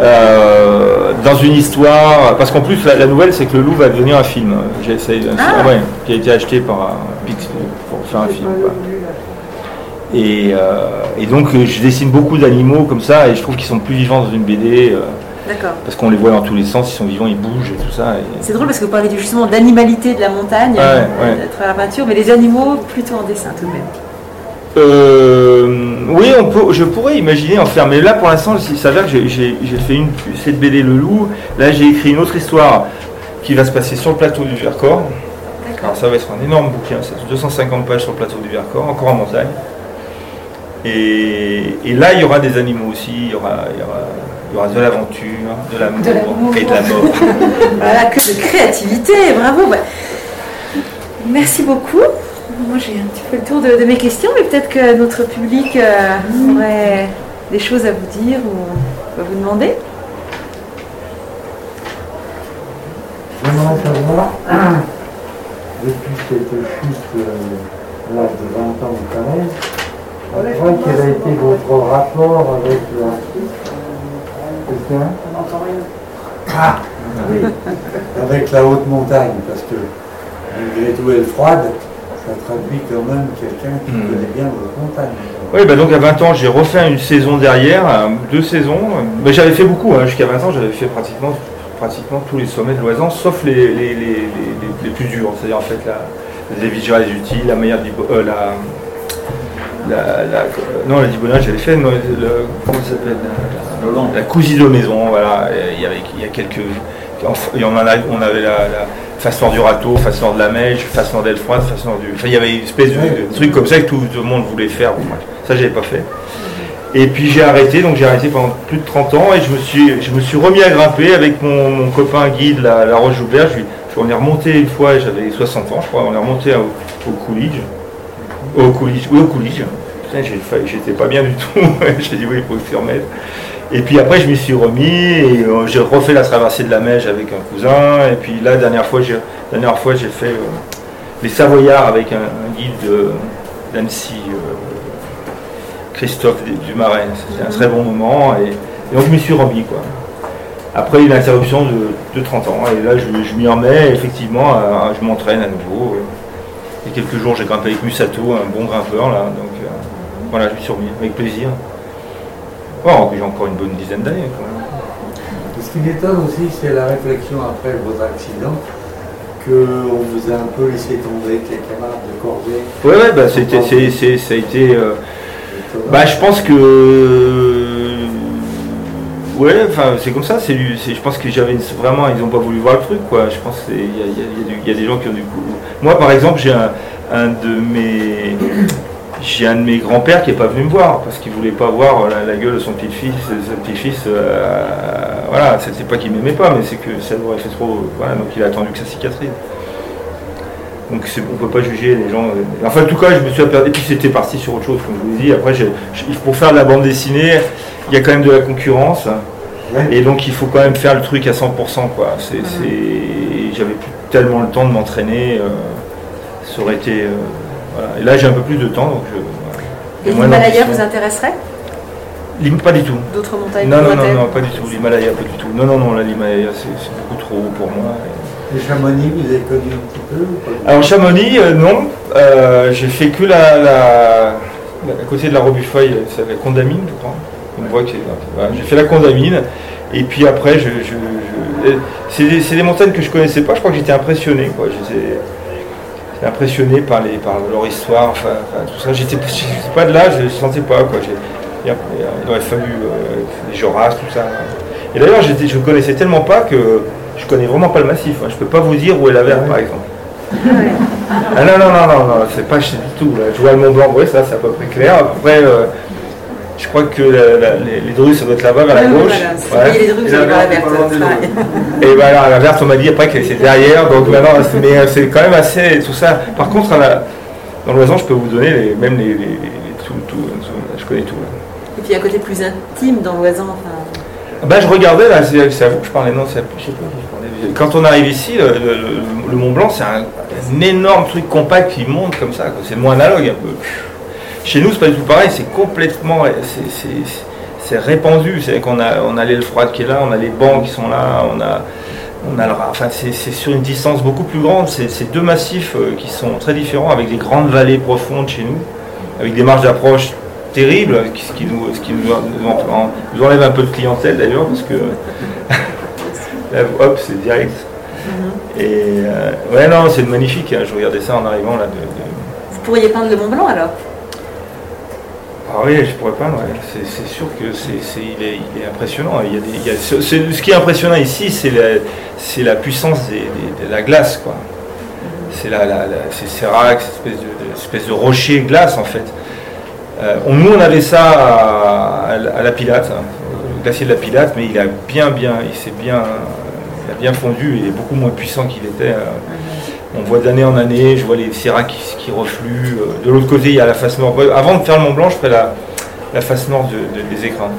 euh, dans une histoire, parce qu'en plus la, la nouvelle, c'est que le loup va devenir un film. J'ai essayé, un- Ah. ouais, qui a été acheté par un Pix pour faire un film. quoi. Et, euh, et donc, euh, je dessine beaucoup d'animaux comme ça, et je trouve qu'ils sont plus vivants dans une BD. euh, D'accord. parce qu'on les voit dans tous les sens, ils sont vivants, ils bougent et tout ça. et- C'est drôle parce que vous parlez justement d'animalité de la montagne, Ouais, ouais. à travers la peinture, mais les animaux plutôt en dessin tout de même. Euh, oui, on peut, je pourrais imaginer en faire, mais là pour l'instant, il s'avère que j'ai- fait une cette BD Le Loup. Là, j'ai écrit une autre histoire qui va se passer sur le plateau du Vercors. Alors ça va être un énorme bouquin, c'est 250 pages sur le plateau du Vercors, encore en montagne. Et, et là, il y aura des animaux aussi, il y aura, il y aura, il y aura de l'aventure, de l'amour De l'amour. et de la mort. [LAUGHS] Voilà, que de créativité, bravo. bah. Merci beaucoup. Moi, j'ai un petit peu le tour de, de mes questions, mais peut-être que notre public euh, aurait des choses à vous dire ou à vous demander. J'aimerais savoir, [CLEARS THROAT] depuis cette chute euh, à l'âge de 20 ans de Calais, après, quel a été votre rapport avec l'artiste Quelqu'un Ah oui, avec la haute montagne, parce que malgré tout elle froide, ça traduit quand même quelqu'un qui Hmm. connaît bien votre montagne. Oui, bah donc à 20 ans, j'ai refait une saison derrière, euh, deux saisons. Mais j'avais fait beaucoup, hein, jusqu'à 20 ans, j'avais fait pratiquement, pratiquement tous les sommets de l'Oisan, sauf les, les, les, les- les- les plus durs. C'est-à-dire en fait la, les Vigia, les Utiles, la meilleure euh, la, la, la- non, la Dibona, j'avais fait, non, le, la, cousine de maison, voilà. Et Il y avait, il y a quelques, y en a, on avait la, la face nord du râteau, nord de la Mèche, face nord d'Elfroide, face nord du, enfin il y avait une espèce de, truc comme ça que tout, le monde voulait faire. Bon, ça j'avais pas fait. Et puis j'ai arrêté, donc j'ai arrêté pendant plus de 30 ans et je me suis, je me suis remis à grimper avec mon, copain guide, la, la Roche Joubert. Je lui- on est remonté une fois, j'avais 60 ans, je crois, on est remonté au, au Coolidge. Au Coolidge, oui, au Coolidge. J'étais pas bien du tout. [LAUGHS] j'ai dit, oui, il faut s'y remettre. Et puis après, je m'y suis remis et euh, j'ai refait la traversée de la Meige avec un cousin. Et puis là, dernière fois, j'ai, dernière fois, j'ai fait euh, les Savoyards avec un, guide de- d'Annecy, euh, Christophe Du- Dumarin. C'était un très bon moment. Et, donc, je m'y suis remis, quoi. Après une interruption de, de 30 ans. Et là, je, m'y remets. Et effectivement, je m'entraîne à nouveau. Il y a quelques jours, j'ai grimpé avec Musato, un bon grimpeur, là. Donc, voilà, je me suis remis avec plaisir. Bon, j'ai encore une bonne dizaine d'années. Ce qui m'étonne aussi, c'est la réflexion après votre accident, qu'on vous a un peu laissé tomber, que les camarades de Corvée. Ouais, ouais, bah, c'était, c'est, c'est- ça a été. euh, bah, je pense que. Ouais, enfin, c'est comme ça. C'est, je pense que j'avais vraiment, ils n'ont pas voulu voir le truc, quoi. Je pense qu'il y a des gens qui ont du coup. Moi, par exemple, j'ai un, un de mes. J'ai un de mes grands-pères qui n'est pas venu me voir parce qu'il voulait pas voir la, la gueule de son petit-fils. Son petit-fils, euh, voilà, c'était pas qu'il m'aimait pas, mais c'est que ça lui aurait fait trop. Voilà, donc il a attendu que ça cicatrise. Donc c'est- on ne peut pas juger les gens. euh. Enfin, en tout cas, je me suis aperçu. Et puis c'était parti sur autre chose, comme je vous l'ai dit. Après, pour faire de la bande dessinée, il y a quand même de la concurrence. Ouais. Et donc il faut quand même faire le truc à 100%. Quoi. C'est, c'est- J'avais plus tellement le temps de m'entraîner. euh, ça aurait été. euh, voilà. Et là, j'ai un peu plus de temps. Donc je, voilà. Et l'Himalaya vous intéresserait? Pas du tout. D'autres montagnes Non, non, non, pas du tout. L'Himalaya, pas du tout. Non, non, non, l'Himalaya, c'est, c'est beaucoup trop haut pour moi. Les Chamonix, vous avez connu un petit peu ou pas? Alors Chamonix, euh, non. Euh, j'ai fait que la, la- à côté de la Robuffeuille, c'est la Condamine, je crois. On voit que c'est- voilà, j'ai fait la Condamine. Et puis après, je, je- je- c'est des, c'est des montagnes que je connaissais pas. Je crois que j'étais impressionné. Quoi. Impressionné par, les, par leur histoire, enfin, enfin, tout ça. J'étais, pas de là, je ne sentais pas. Quoi. Il, a- il aurait fallu euh, des Joras, tout ça. Et d'ailleurs, je connaissais tellement pas que je connais vraiment pas le massif. hein. Je peux pas vous dire où est la verte, par exemple. Ah non, non, non, non, non, c'est pas chez du tout. Là. Je vois le Mont Blanc, oui, ça c'est à peu près clair. Après, euh, je crois que la- la- les, les Drus, ça doit être là-bas, vers la Ah oui, gauche. voilà, Ouais. les Et la verte, loin des c'est ben la verte, on m'a dit après que c'est derrière, donc maintenant, c'est- mais euh, c'est quand même assez tout ça. Par contre, la- dans l'oiseau, je peux vous donner les, même les, les- les- les- tout, tout, tout- je connais tout. là. Et puis un côté plus intime dans l'oiseau. Enfin, Bah, je regardais, là, c'est c'est à vous que je parlais, non, c'est à- je sais pas qui je parlais. Quand on arrive ici, le, le- le Mont Blanc, c'est un, un énorme truc compact qui monte comme ça, quoi. c'est moins analogue un peu. Chez nous, c'est pas du tout pareil, c'est complètement, c'est- répandu, c'est qu'on a, on a l'aile froide qui est là, on a les bancs qui sont là, on a, on a le, enfin, c'est sur une distance beaucoup plus grande, c'est deux massifs euh, qui sont très différents, avec des grandes vallées profondes chez nous, avec des marges d'approche terribles, ce qui nous, ce qui nous, nous en- en- nous enlève un peu de clientèle d'ailleurs, parce que [LAUGHS] là, hop, c'est direct. Et euh, ouais, non, c'est magnifique. hein, Je regardais ça en arrivant là. De, de- vous pourriez peindre le Mont Blanc alors? Ah oui, je pourrais pas. C'est, sûr que c'est, il, est, impressionnant. Il y a ce, qui est impressionnant ici, c'est la, la puissance de la glace, quoi. C'est la, la, cette espèce de, rocher glace en fait. Euh, nous, on avait ça à, la Pilate, hein, le glacier de la Pilate, mais il a bien, bien, il s'est bien, il a bien fondu. Il est beaucoup moins puissant qu'il était. euh, on voit d'année en année, je vois les séracs qui, qui refluent. De l'autre côté, il y a la face nord. Avant de faire le Mont Blanc, je ferai la, la face nord de- de- des écrins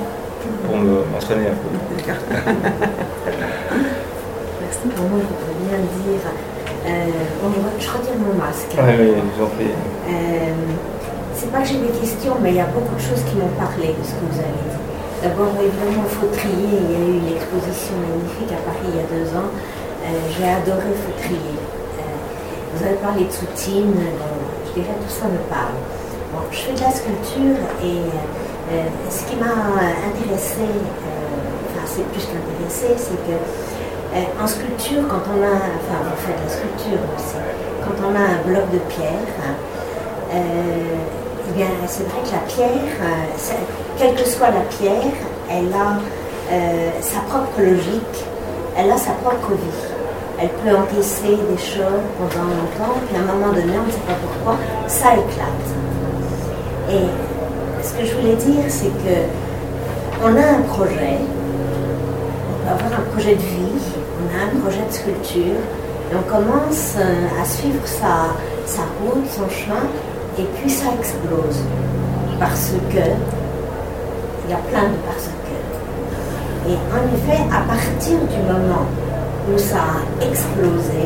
pour me- m'entraîner un peu. [LAUGHS] Merci. Pour moi, je voudrais bien dire. Euh, je retire mon masque. Ouais, oui, je vous en prie. Euh, c'est pas que j'ai des questions, mais il y a beaucoup de choses qui m'ont parlé de ce que vous avez dit. D'abord, évidemment, Fautrier, il y a eu une exposition magnifique à Paris il y a deux ans. Euh, j'ai adoré Fautrier. Vous avez parlé de Soutine, je dirais tout ça me parle. Bon, je fais de la sculpture et euh, ce qui m'a intéressé, euh, enfin c'est plus qu'intéressé, c'est que euh, en sculpture, quand on a, enfin faites de la sculpture quand on a un bloc de pierre, eh bien c'est vrai que la pierre, quelle que soit la pierre, elle a sa propre logique, elle a sa propre vie. Elle peut encaisser des choses pendant longtemps, puis à un moment donné, on ne sait pas pourquoi, ça éclate. Et ce que je voulais dire, c'est que on a un projet, on peut avoir un projet de vie, on a un projet de sculpture, et on commence euh, à suivre sa, sa route, son chemin, et puis ça explose. Parce que, il y a plein de parce que. Et en effet, à partir du moment où ça a explosé,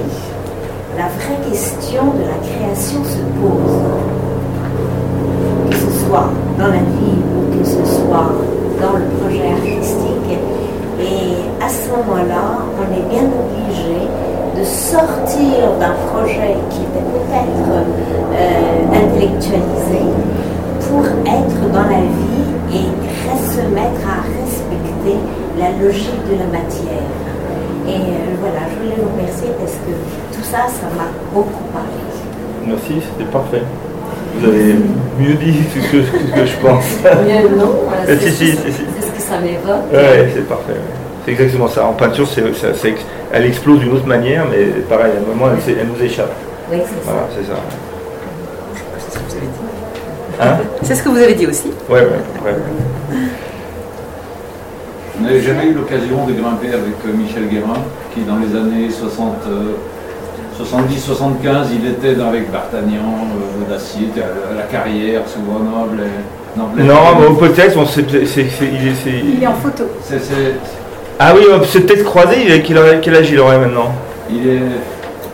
la vraie question de la création se pose que ce soit dans la vie ou que ce soit dans le projet artistique. Et à ce moment-là, on est bien obligé de sortir d'un projet qui peut-être euh, intellectualisé pour être dans la vie et se mettre à respecter la logique de la matière. Et euh, voilà, je voulais vous remercier parce que tout ça, ça m'a beaucoup parlé. Merci, c'était parfait. Vous avez mieux dit que [LAUGHS] ce que, ce que je pense. [LAUGHS] Bien, non, voilà, Eh, c'est si, si, ce si, ce que ça m'évoque. Ouais, c'est parfait. C'est exactement ça. En peinture, ça- elle explose d'une autre manière, mais pareil, à un moment, elle, nous échappe. Oui, c'est ça. Voilà, c'est ça. C'est ce que vous avez dit. Hein? C'est ce que vous avez dit aussi. Ouais, ouais, ouais. ouais. N'avez jamais eu l'occasion de grimper avec euh, Michel Guérin, qui dans les années 60, euh, 70-75, il était avec D'Artagnan, euh, Dacier, à la, carrière, sous Grenoble. et- non, Non, mais peut-être, on sait, c'est, c'est- il est- c'est- Il est en photo. c'est- c'est- Ah oui, on s'est peut-être croisé, il est- quel, aurait- quel âge il aurait maintenant? il, est,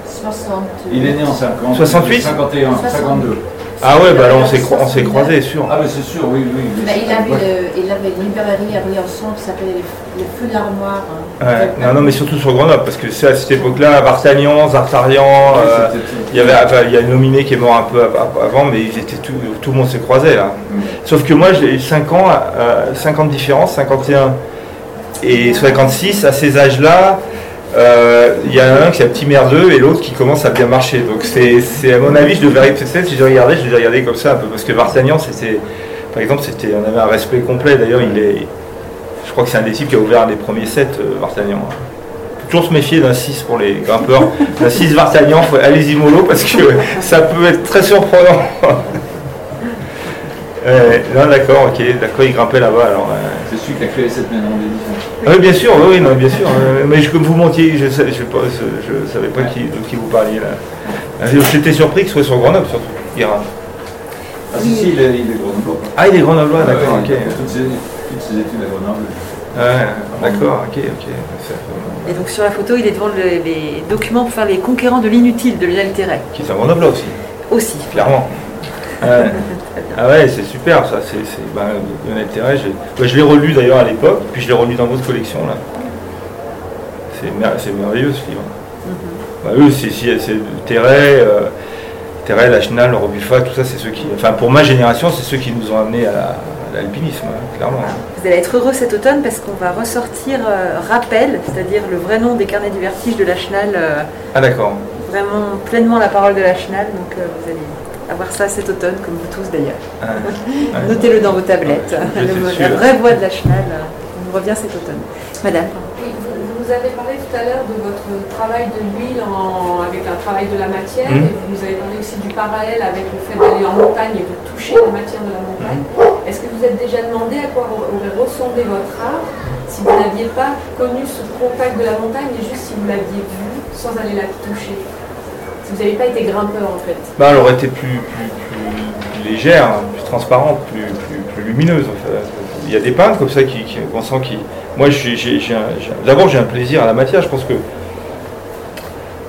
60. il est né en 50. 68? 51, 52. Ah ouais, bah là on s'est, cro- on s'est croisés, sûr. Ah, mais c'est sûr, oui, oui. oui, Bah, il, avait ouais. le- il avait une librairie à Briançon qui s'appelait Les, les Feux de l'Armoire. hein. Ouais. Non, non, mais surtout sur Grenoble, parce que c'est à cette époque-là, Vartagnan, Zartarian, Ouais, euh, il y avait, enfin, il y a un nominé qui est mort un peu av- av- avant, mais ils étaient tout, tout le monde s'est croisé là. Mm. Sauf que moi j'ai 5 ans, euh, 5 ans de différence, 51. Et 56, à ces âges-là, il y en a un qui est un petit merdeux et l'autre qui commence à bien marcher. Donc c'est à mon avis, je devrais peut-être si je regardais, je devais regarder comme ça un peu parce que Vartagnan, c'était par exemple, c'était on avait un respect complet. D'ailleurs, il est, je crois que c'est un des types qui a ouvert un des premiers sets euh, Vartagnan. Faut toujours se méfier d'un 6 pour les grimpeurs. d'un 6 Vartagnan, allez-y mollo parce que ça peut être très surprenant. [LAUGHS] Euh, non, d'accord, ok, d'accord, il grimpait là-bas. Alors, euh. C'est celui qui a créé cette maison d'édition. Oui, bien sûr, oui, non, bien sûr. Euh, mais je, comme vous mentiez, je ne savais pas qui, de qui vous parliez là. J'étais surpris que ce soit sur Grenoble, surtout, Ira. Ah, si, si, il est, il est Grenoble. Ah, il est Grenoble, d'accord, ok. Toutes ses, toutes ses études à Grenoble. Ouais, d'accord, ok, ok. Et donc sur la photo, il est devant les documents pour faire les conquérants de l'inutile de Lionel Terret. Qui est à Grenoble aussi. Aussi. Clairement. Ah ouais, c'est super ça. C'est, ben, Lionel Terret, je l'ai relu d'ailleurs à l'époque, puis je l'ai relu dans votre collection là. C'est, merveilleux ce livre. Mm-hmm. bah, eux, c'est, Terret, euh, Terret, Lachenal, Robuffa, tout ça, c'est ceux qui. Enfin, pour ma génération, c'est ceux qui nous ont amenés à, l'alpinisme, hein, clairement. Vous allez être heureux cet automne parce qu'on va ressortir euh, Rappel, c'est-à-dire le vrai nom des carnets du vertige de Lachenal. Euh, ah d'accord. Vraiment pleinement la parole de Lachenal, donc vous allez avoir ça cet automne, comme vous tous d'ailleurs. Ah, [LAUGHS] Notez-le dans vos tablettes. la vraie voix de la chenal, on nous revient cet automne. Madame. Vous, avez parlé tout à l'heure de votre travail de l'huile avec un travail de la matière, hmm. et vous avez parlé aussi du parallèle avec le fait d'aller en montagne et de toucher la matière de la montagne. Est-ce que vous êtes déjà demandé à quoi aurait ressemblé votre art si vous n'aviez pas connu ce contact de la montagne, et juste si vous l'aviez vu sans aller la toucher? Vous n'avez pas été grimpeur en fait bah, Elle aurait été plus, légère, plus transparente, plus, lumineuse. Il y a des peintres comme ça qui, qu'on sent qui. Moi, d'abord, j'ai un plaisir à la matière. Je pense que,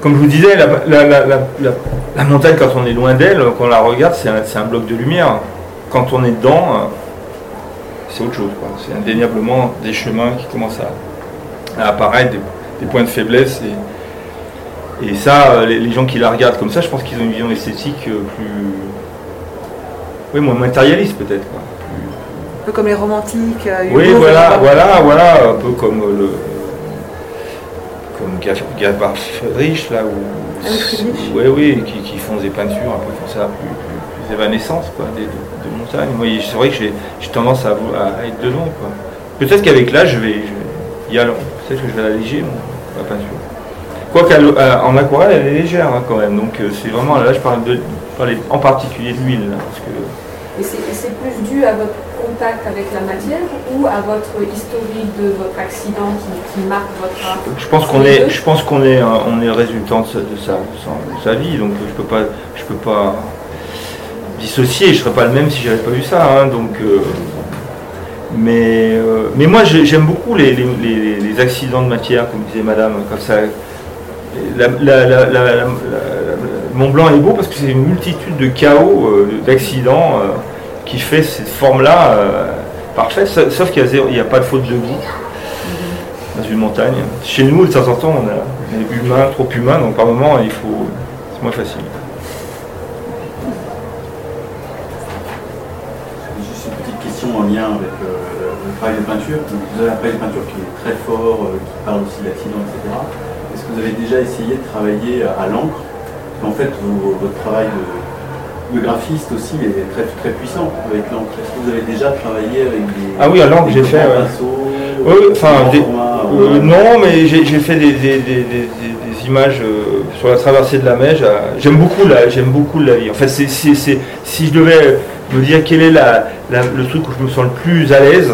comme je vous disais, la, montagne, quand on est loin d'elle, quand on la regarde, c'est un, bloc de lumière. Quand on est dedans, c'est autre chose. C'est indéniablement des chemins qui commencent à, apparaître, des, points de faiblesse. Et ça, euh, les, gens qui la regardent comme ça, je pense qu'ils ont une vision esthétique euh, plus. Oui, moins matérialiste peut-être. Un peu comme les romantiques. Euh, oui, voilà, voilà, voilà, un peu comme le. Comme Gaspard Friedrich, là, où. Ah oui, oui, qui, font des peintures un peu comme ça, plus, plus, évanescentes, quoi, de, montagne. Moi, c'est vrai que j'ai tendance à, à, être dedans, quoi. Peut-être qu'avec l'âge, je vais, je vais Peut-être que je vais alléger ma peinture. Quoi qu'en aquarelle, elle est légère hein, quand même. Donc euh, c'est vraiment, là je parle, de, en particulier de l'huile. Et c'est plus dû à votre contact avec la matière ou à votre historique de votre accident qui, marque votre art? Je pense qu'on est, je pense qu'on est, on est résultant de sa, sa, vie, donc je peux pas, je peux pas dissocier. Je serais pas le même si j'avais pas vu ça. Hein, donc, euh, mais, euh, mais moi j'aime beaucoup les, les, accidents de matière, comme disait Madame, comme ça la, Mont Blanc est beau parce que c'est une multitude de chaos, euh, d'accidents euh, qui fait cette forme-là euh, parfaite, sauf qu'il n'y a, pas de faute de goût dans une montagne. Chez nous, de temps en temps, on, est humain, trop humain, donc par moment, il faut. C'est moins facile. Juste une petite question en lien avec le travail de peinture. Vous avez un travail de peinture qui est très fort, qui parle aussi d'accidents, etc vous avez déjà essayé de travailler à l'encre En fait, votre travail de, graphiste aussi est très, très puissant avec l'encre. Est-ce que vous avez déjà travaillé avec des. Ah oui, à l'encre, j'ai fait. oui, enfin, euh, non, mais j'ai fait des, images euh, sur la traversée de la Meige. J'aime beaucoup, la, beaucoup la vie. En fait, si je devais me dire quel est le truc où je me sens le plus à l'aise,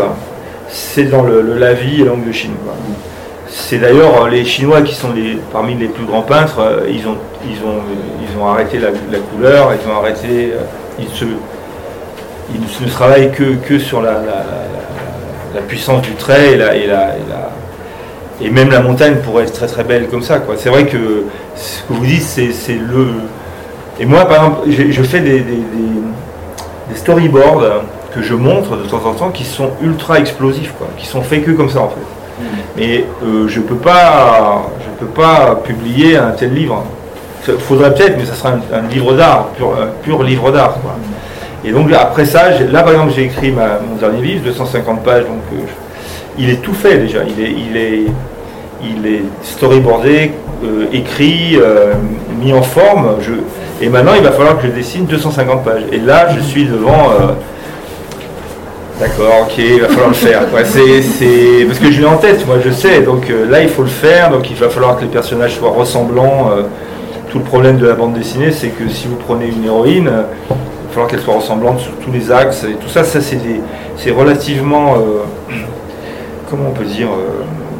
c'est dans le, la vie et l'angle de Chine. C'est d'ailleurs euh, les Chinois qui sont parmi les plus grands peintres, euh, ils ont, ils ont, ils ont arrêté la, couleur, ils ont arrêté, euh, ils, se, ils ne travaillent que, que sur la, la, puissance du trait et, la, et, et, même la montagne pourrait être très très belle comme ça. C'est vrai que ce que vous dites, c'est le. Et moi, par exemple, je fais des, des, storyboards que je montre de temps en temps qui sont ultra explosifs, quoi, qui sont faits que comme ça en fait. Mais euh, je ne peux, pas, peux pas publier un tel livre. Il faudrait peut-être, mais ça sera un, livre d'art, pur, pur livre d'art. Et donc après ça, là par exemple j'ai écrit mon dernier livre, 250 pages, donc euh, il est tout fait déjà. Il est, il est, il est storyboardé, euh, écrit, mis en forme. Je, et maintenant, il va falloir que je dessine 250 pages. Et là, je suis devant. D'accord, ok, il va falloir le faire. Parce que je l'ai en tête, moi je sais. Donc euh, là, il faut le faire. Donc il va falloir que les personnages soient ressemblants. euh. tout le problème de la bande dessinée, c'est que si vous prenez une héroïne, euh, il va falloir qu'elle soit ressemblante sur tous les axes. Et tout ça, ça c'est, des- c'est relativement. comment on peut dire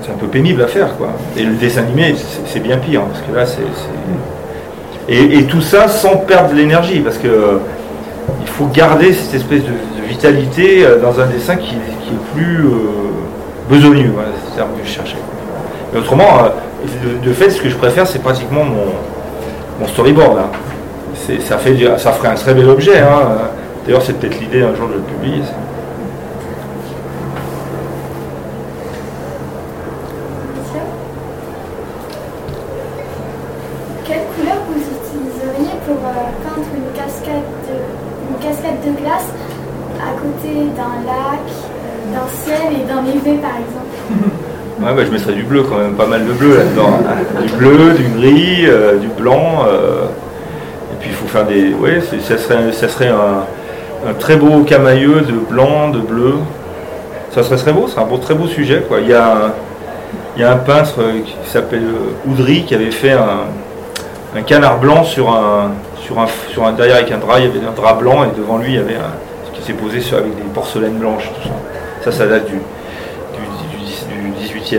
C'est un peu pénible à faire. quoi. Et le dessin animé, c'est, bien pire. Parce que là, c'est. Et, tout ça sans perdre l'énergie. Parce que. il faut garder cette espèce de vitalité euh, dans un dessin qui, est plus euh, besogneux. C'est le terme que je cherchais. Mais autrement, euh, de, fait, ce que je préfère, c'est pratiquement mon, storyboard. hein. C'est- Ça, fait, ça ferait un très bel objet. hein. D'ailleurs, c'est peut-être l'idée un jour de le publier. Quelle couleur vous utiliseriez pour peindre une cascade, cascade de glace? À côté d'un lac, euh, d'un ciel et d'un élevé par exemple [LAUGHS] Ouais, bah, je mettrais du bleu quand même, pas mal de bleu là-dedans. hein. Du bleu, du gris, euh, du blanc. euh, et puis il faut faire des. Oui, ça serait, ça serait un, très beau camailleux de blanc, de bleu. Ça serait très beau, c'est un beau, très beau sujet. Quoi. Il, y a un, il y a un peintre qui s'appelle Oudry qui avait fait un, canard blanc sur un, sur, un, sur un. Derrière avec un drap, il y avait un drap blanc et devant lui il y avait un, qui s'est posé sur, avec des porcelaines blanches. Tout ça. ça, ça date du, du, du, du 18e.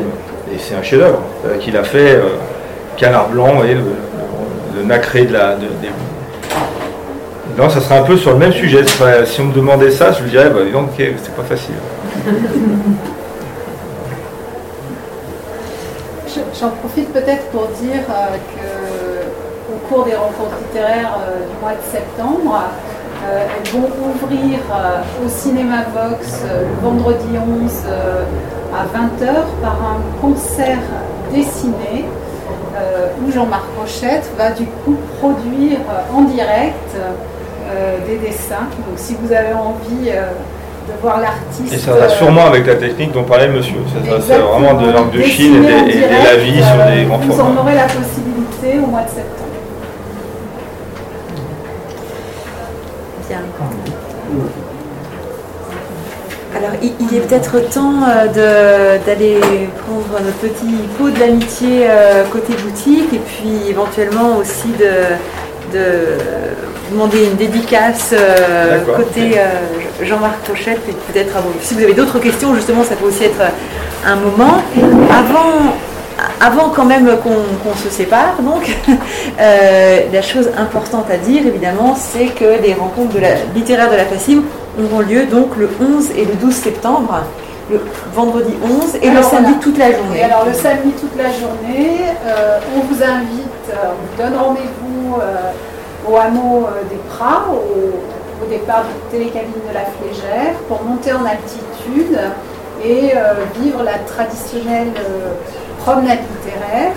Et c'est un chef-d'œuvre euh, qu'il a fait, euh, canard blanc et le, nacré de la. de- des- Non, ça serait un peu sur le même sujet. Si on me demandait ça, je lui dirais, bah, donc, ok, c'est pas facile. Je- J'en profite peut-être pour dire euh, que au cours des rencontres littéraires euh, du mois de septembre, euh, elles vont ouvrir euh, au Cinéma Vox euh, le vendredi 11 euh, à 20h par un concert dessiné où Jean-Marc Rochette va du coup produire en direct des dessins. Donc si vous avez envie de voir l'artiste... Et ça va euh, sûrement avec la technique dont parlait monsieur. C'est vraiment de langue de Chine et des, et direct, lavis sur des grands Vous formats. en aurez la possibilité au mois de septembre. Bien. Alors, il, est peut-être temps euh, d'aller prendre notre petit pot de l'amitié euh, côté boutique et puis éventuellement aussi de, de demander une dédicace euh, côté Jean-Marc Rochette et peut-être. Si vous avez d'autres questions, justement, ça peut aussi être un moment. Avant, avant quand même qu'on se sépare, donc, [LAUGHS] euh, la chose importante à dire, évidemment, c'est que les rencontres de la, littéraires de la FACIM auront lieu donc le 11 et le 12 septembre, le vendredi 11 et le samedi voilà. toute la Et journée. alors le samedi toute la journée, euh, on vous invite, euh, on vous donne rendez-vous euh, au hameau des Pras, au, au départ de télécabine de la Flégère, pour monter en altitude et vivre la traditionnelle promenade littéraire.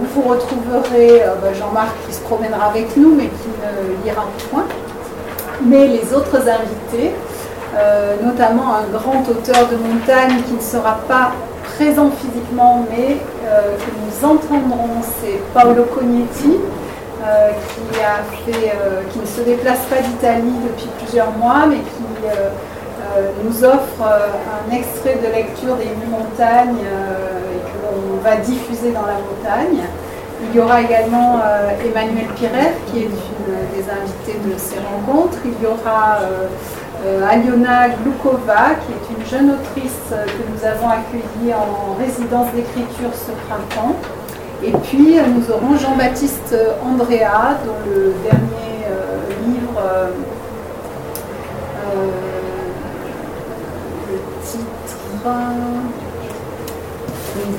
où vous retrouverez bah, Jean-Marc qui se promènera avec nous mais qui ne lira point, mais les autres invités, euh, notamment un grand auteur de montagne qui ne sera pas présent physiquement, mais euh, que nous entendrons, c'est Paolo Cognetti, euh, qui, ne se déplace pas d'Italie depuis plusieurs mois, mais qui nous offre un extrait de lecture des montagnes et que l'on va diffuser dans la montagne. Il y aura également euh, Emmanuel Pirer, qui est une des invités de ces rencontres. Il y aura euh, euh, Aliona Glukova, qui est une jeune autrice que nous avons accueillie en résidence d'écriture ce printemps. Et puis, nous aurons Jean-Baptiste Andrea, dont le dernier livre, le titre,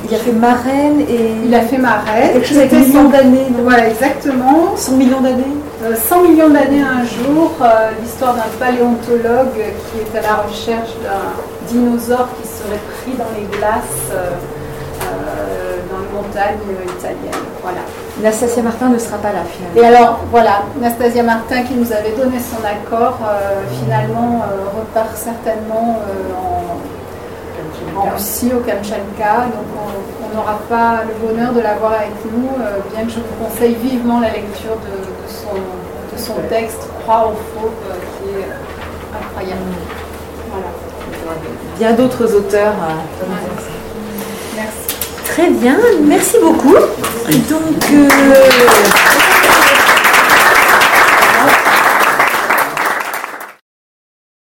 Il a fait Marraine et il a fait Marraine. quelque chose avec C'était millions d'années, Voilà, exactement. 100 millions d'années Euh, 100 millions d'années un jour, euh, l'histoire d'un paléontologue qui est à la recherche d'un dinosaure qui serait pris dans les glaces euh, euh, dans les montagnes italiennes. Voilà. Nastasia Martin ne sera pas là finalement. Et alors, voilà, Nastasia Martin qui nous avait donné son accord, euh, finalement euh, repart certainement euh, en, en Russie, au Kamchatka. Donc on n'aura pas le bonheur de l'avoir avec nous, euh, bien que je vous conseille vivement la lecture de, son, de son, texte Croix au faux, euh, qui est incroyable. Voilà. Bien d'autres auteurs. Merci. Très bien, merci beaucoup. Donc.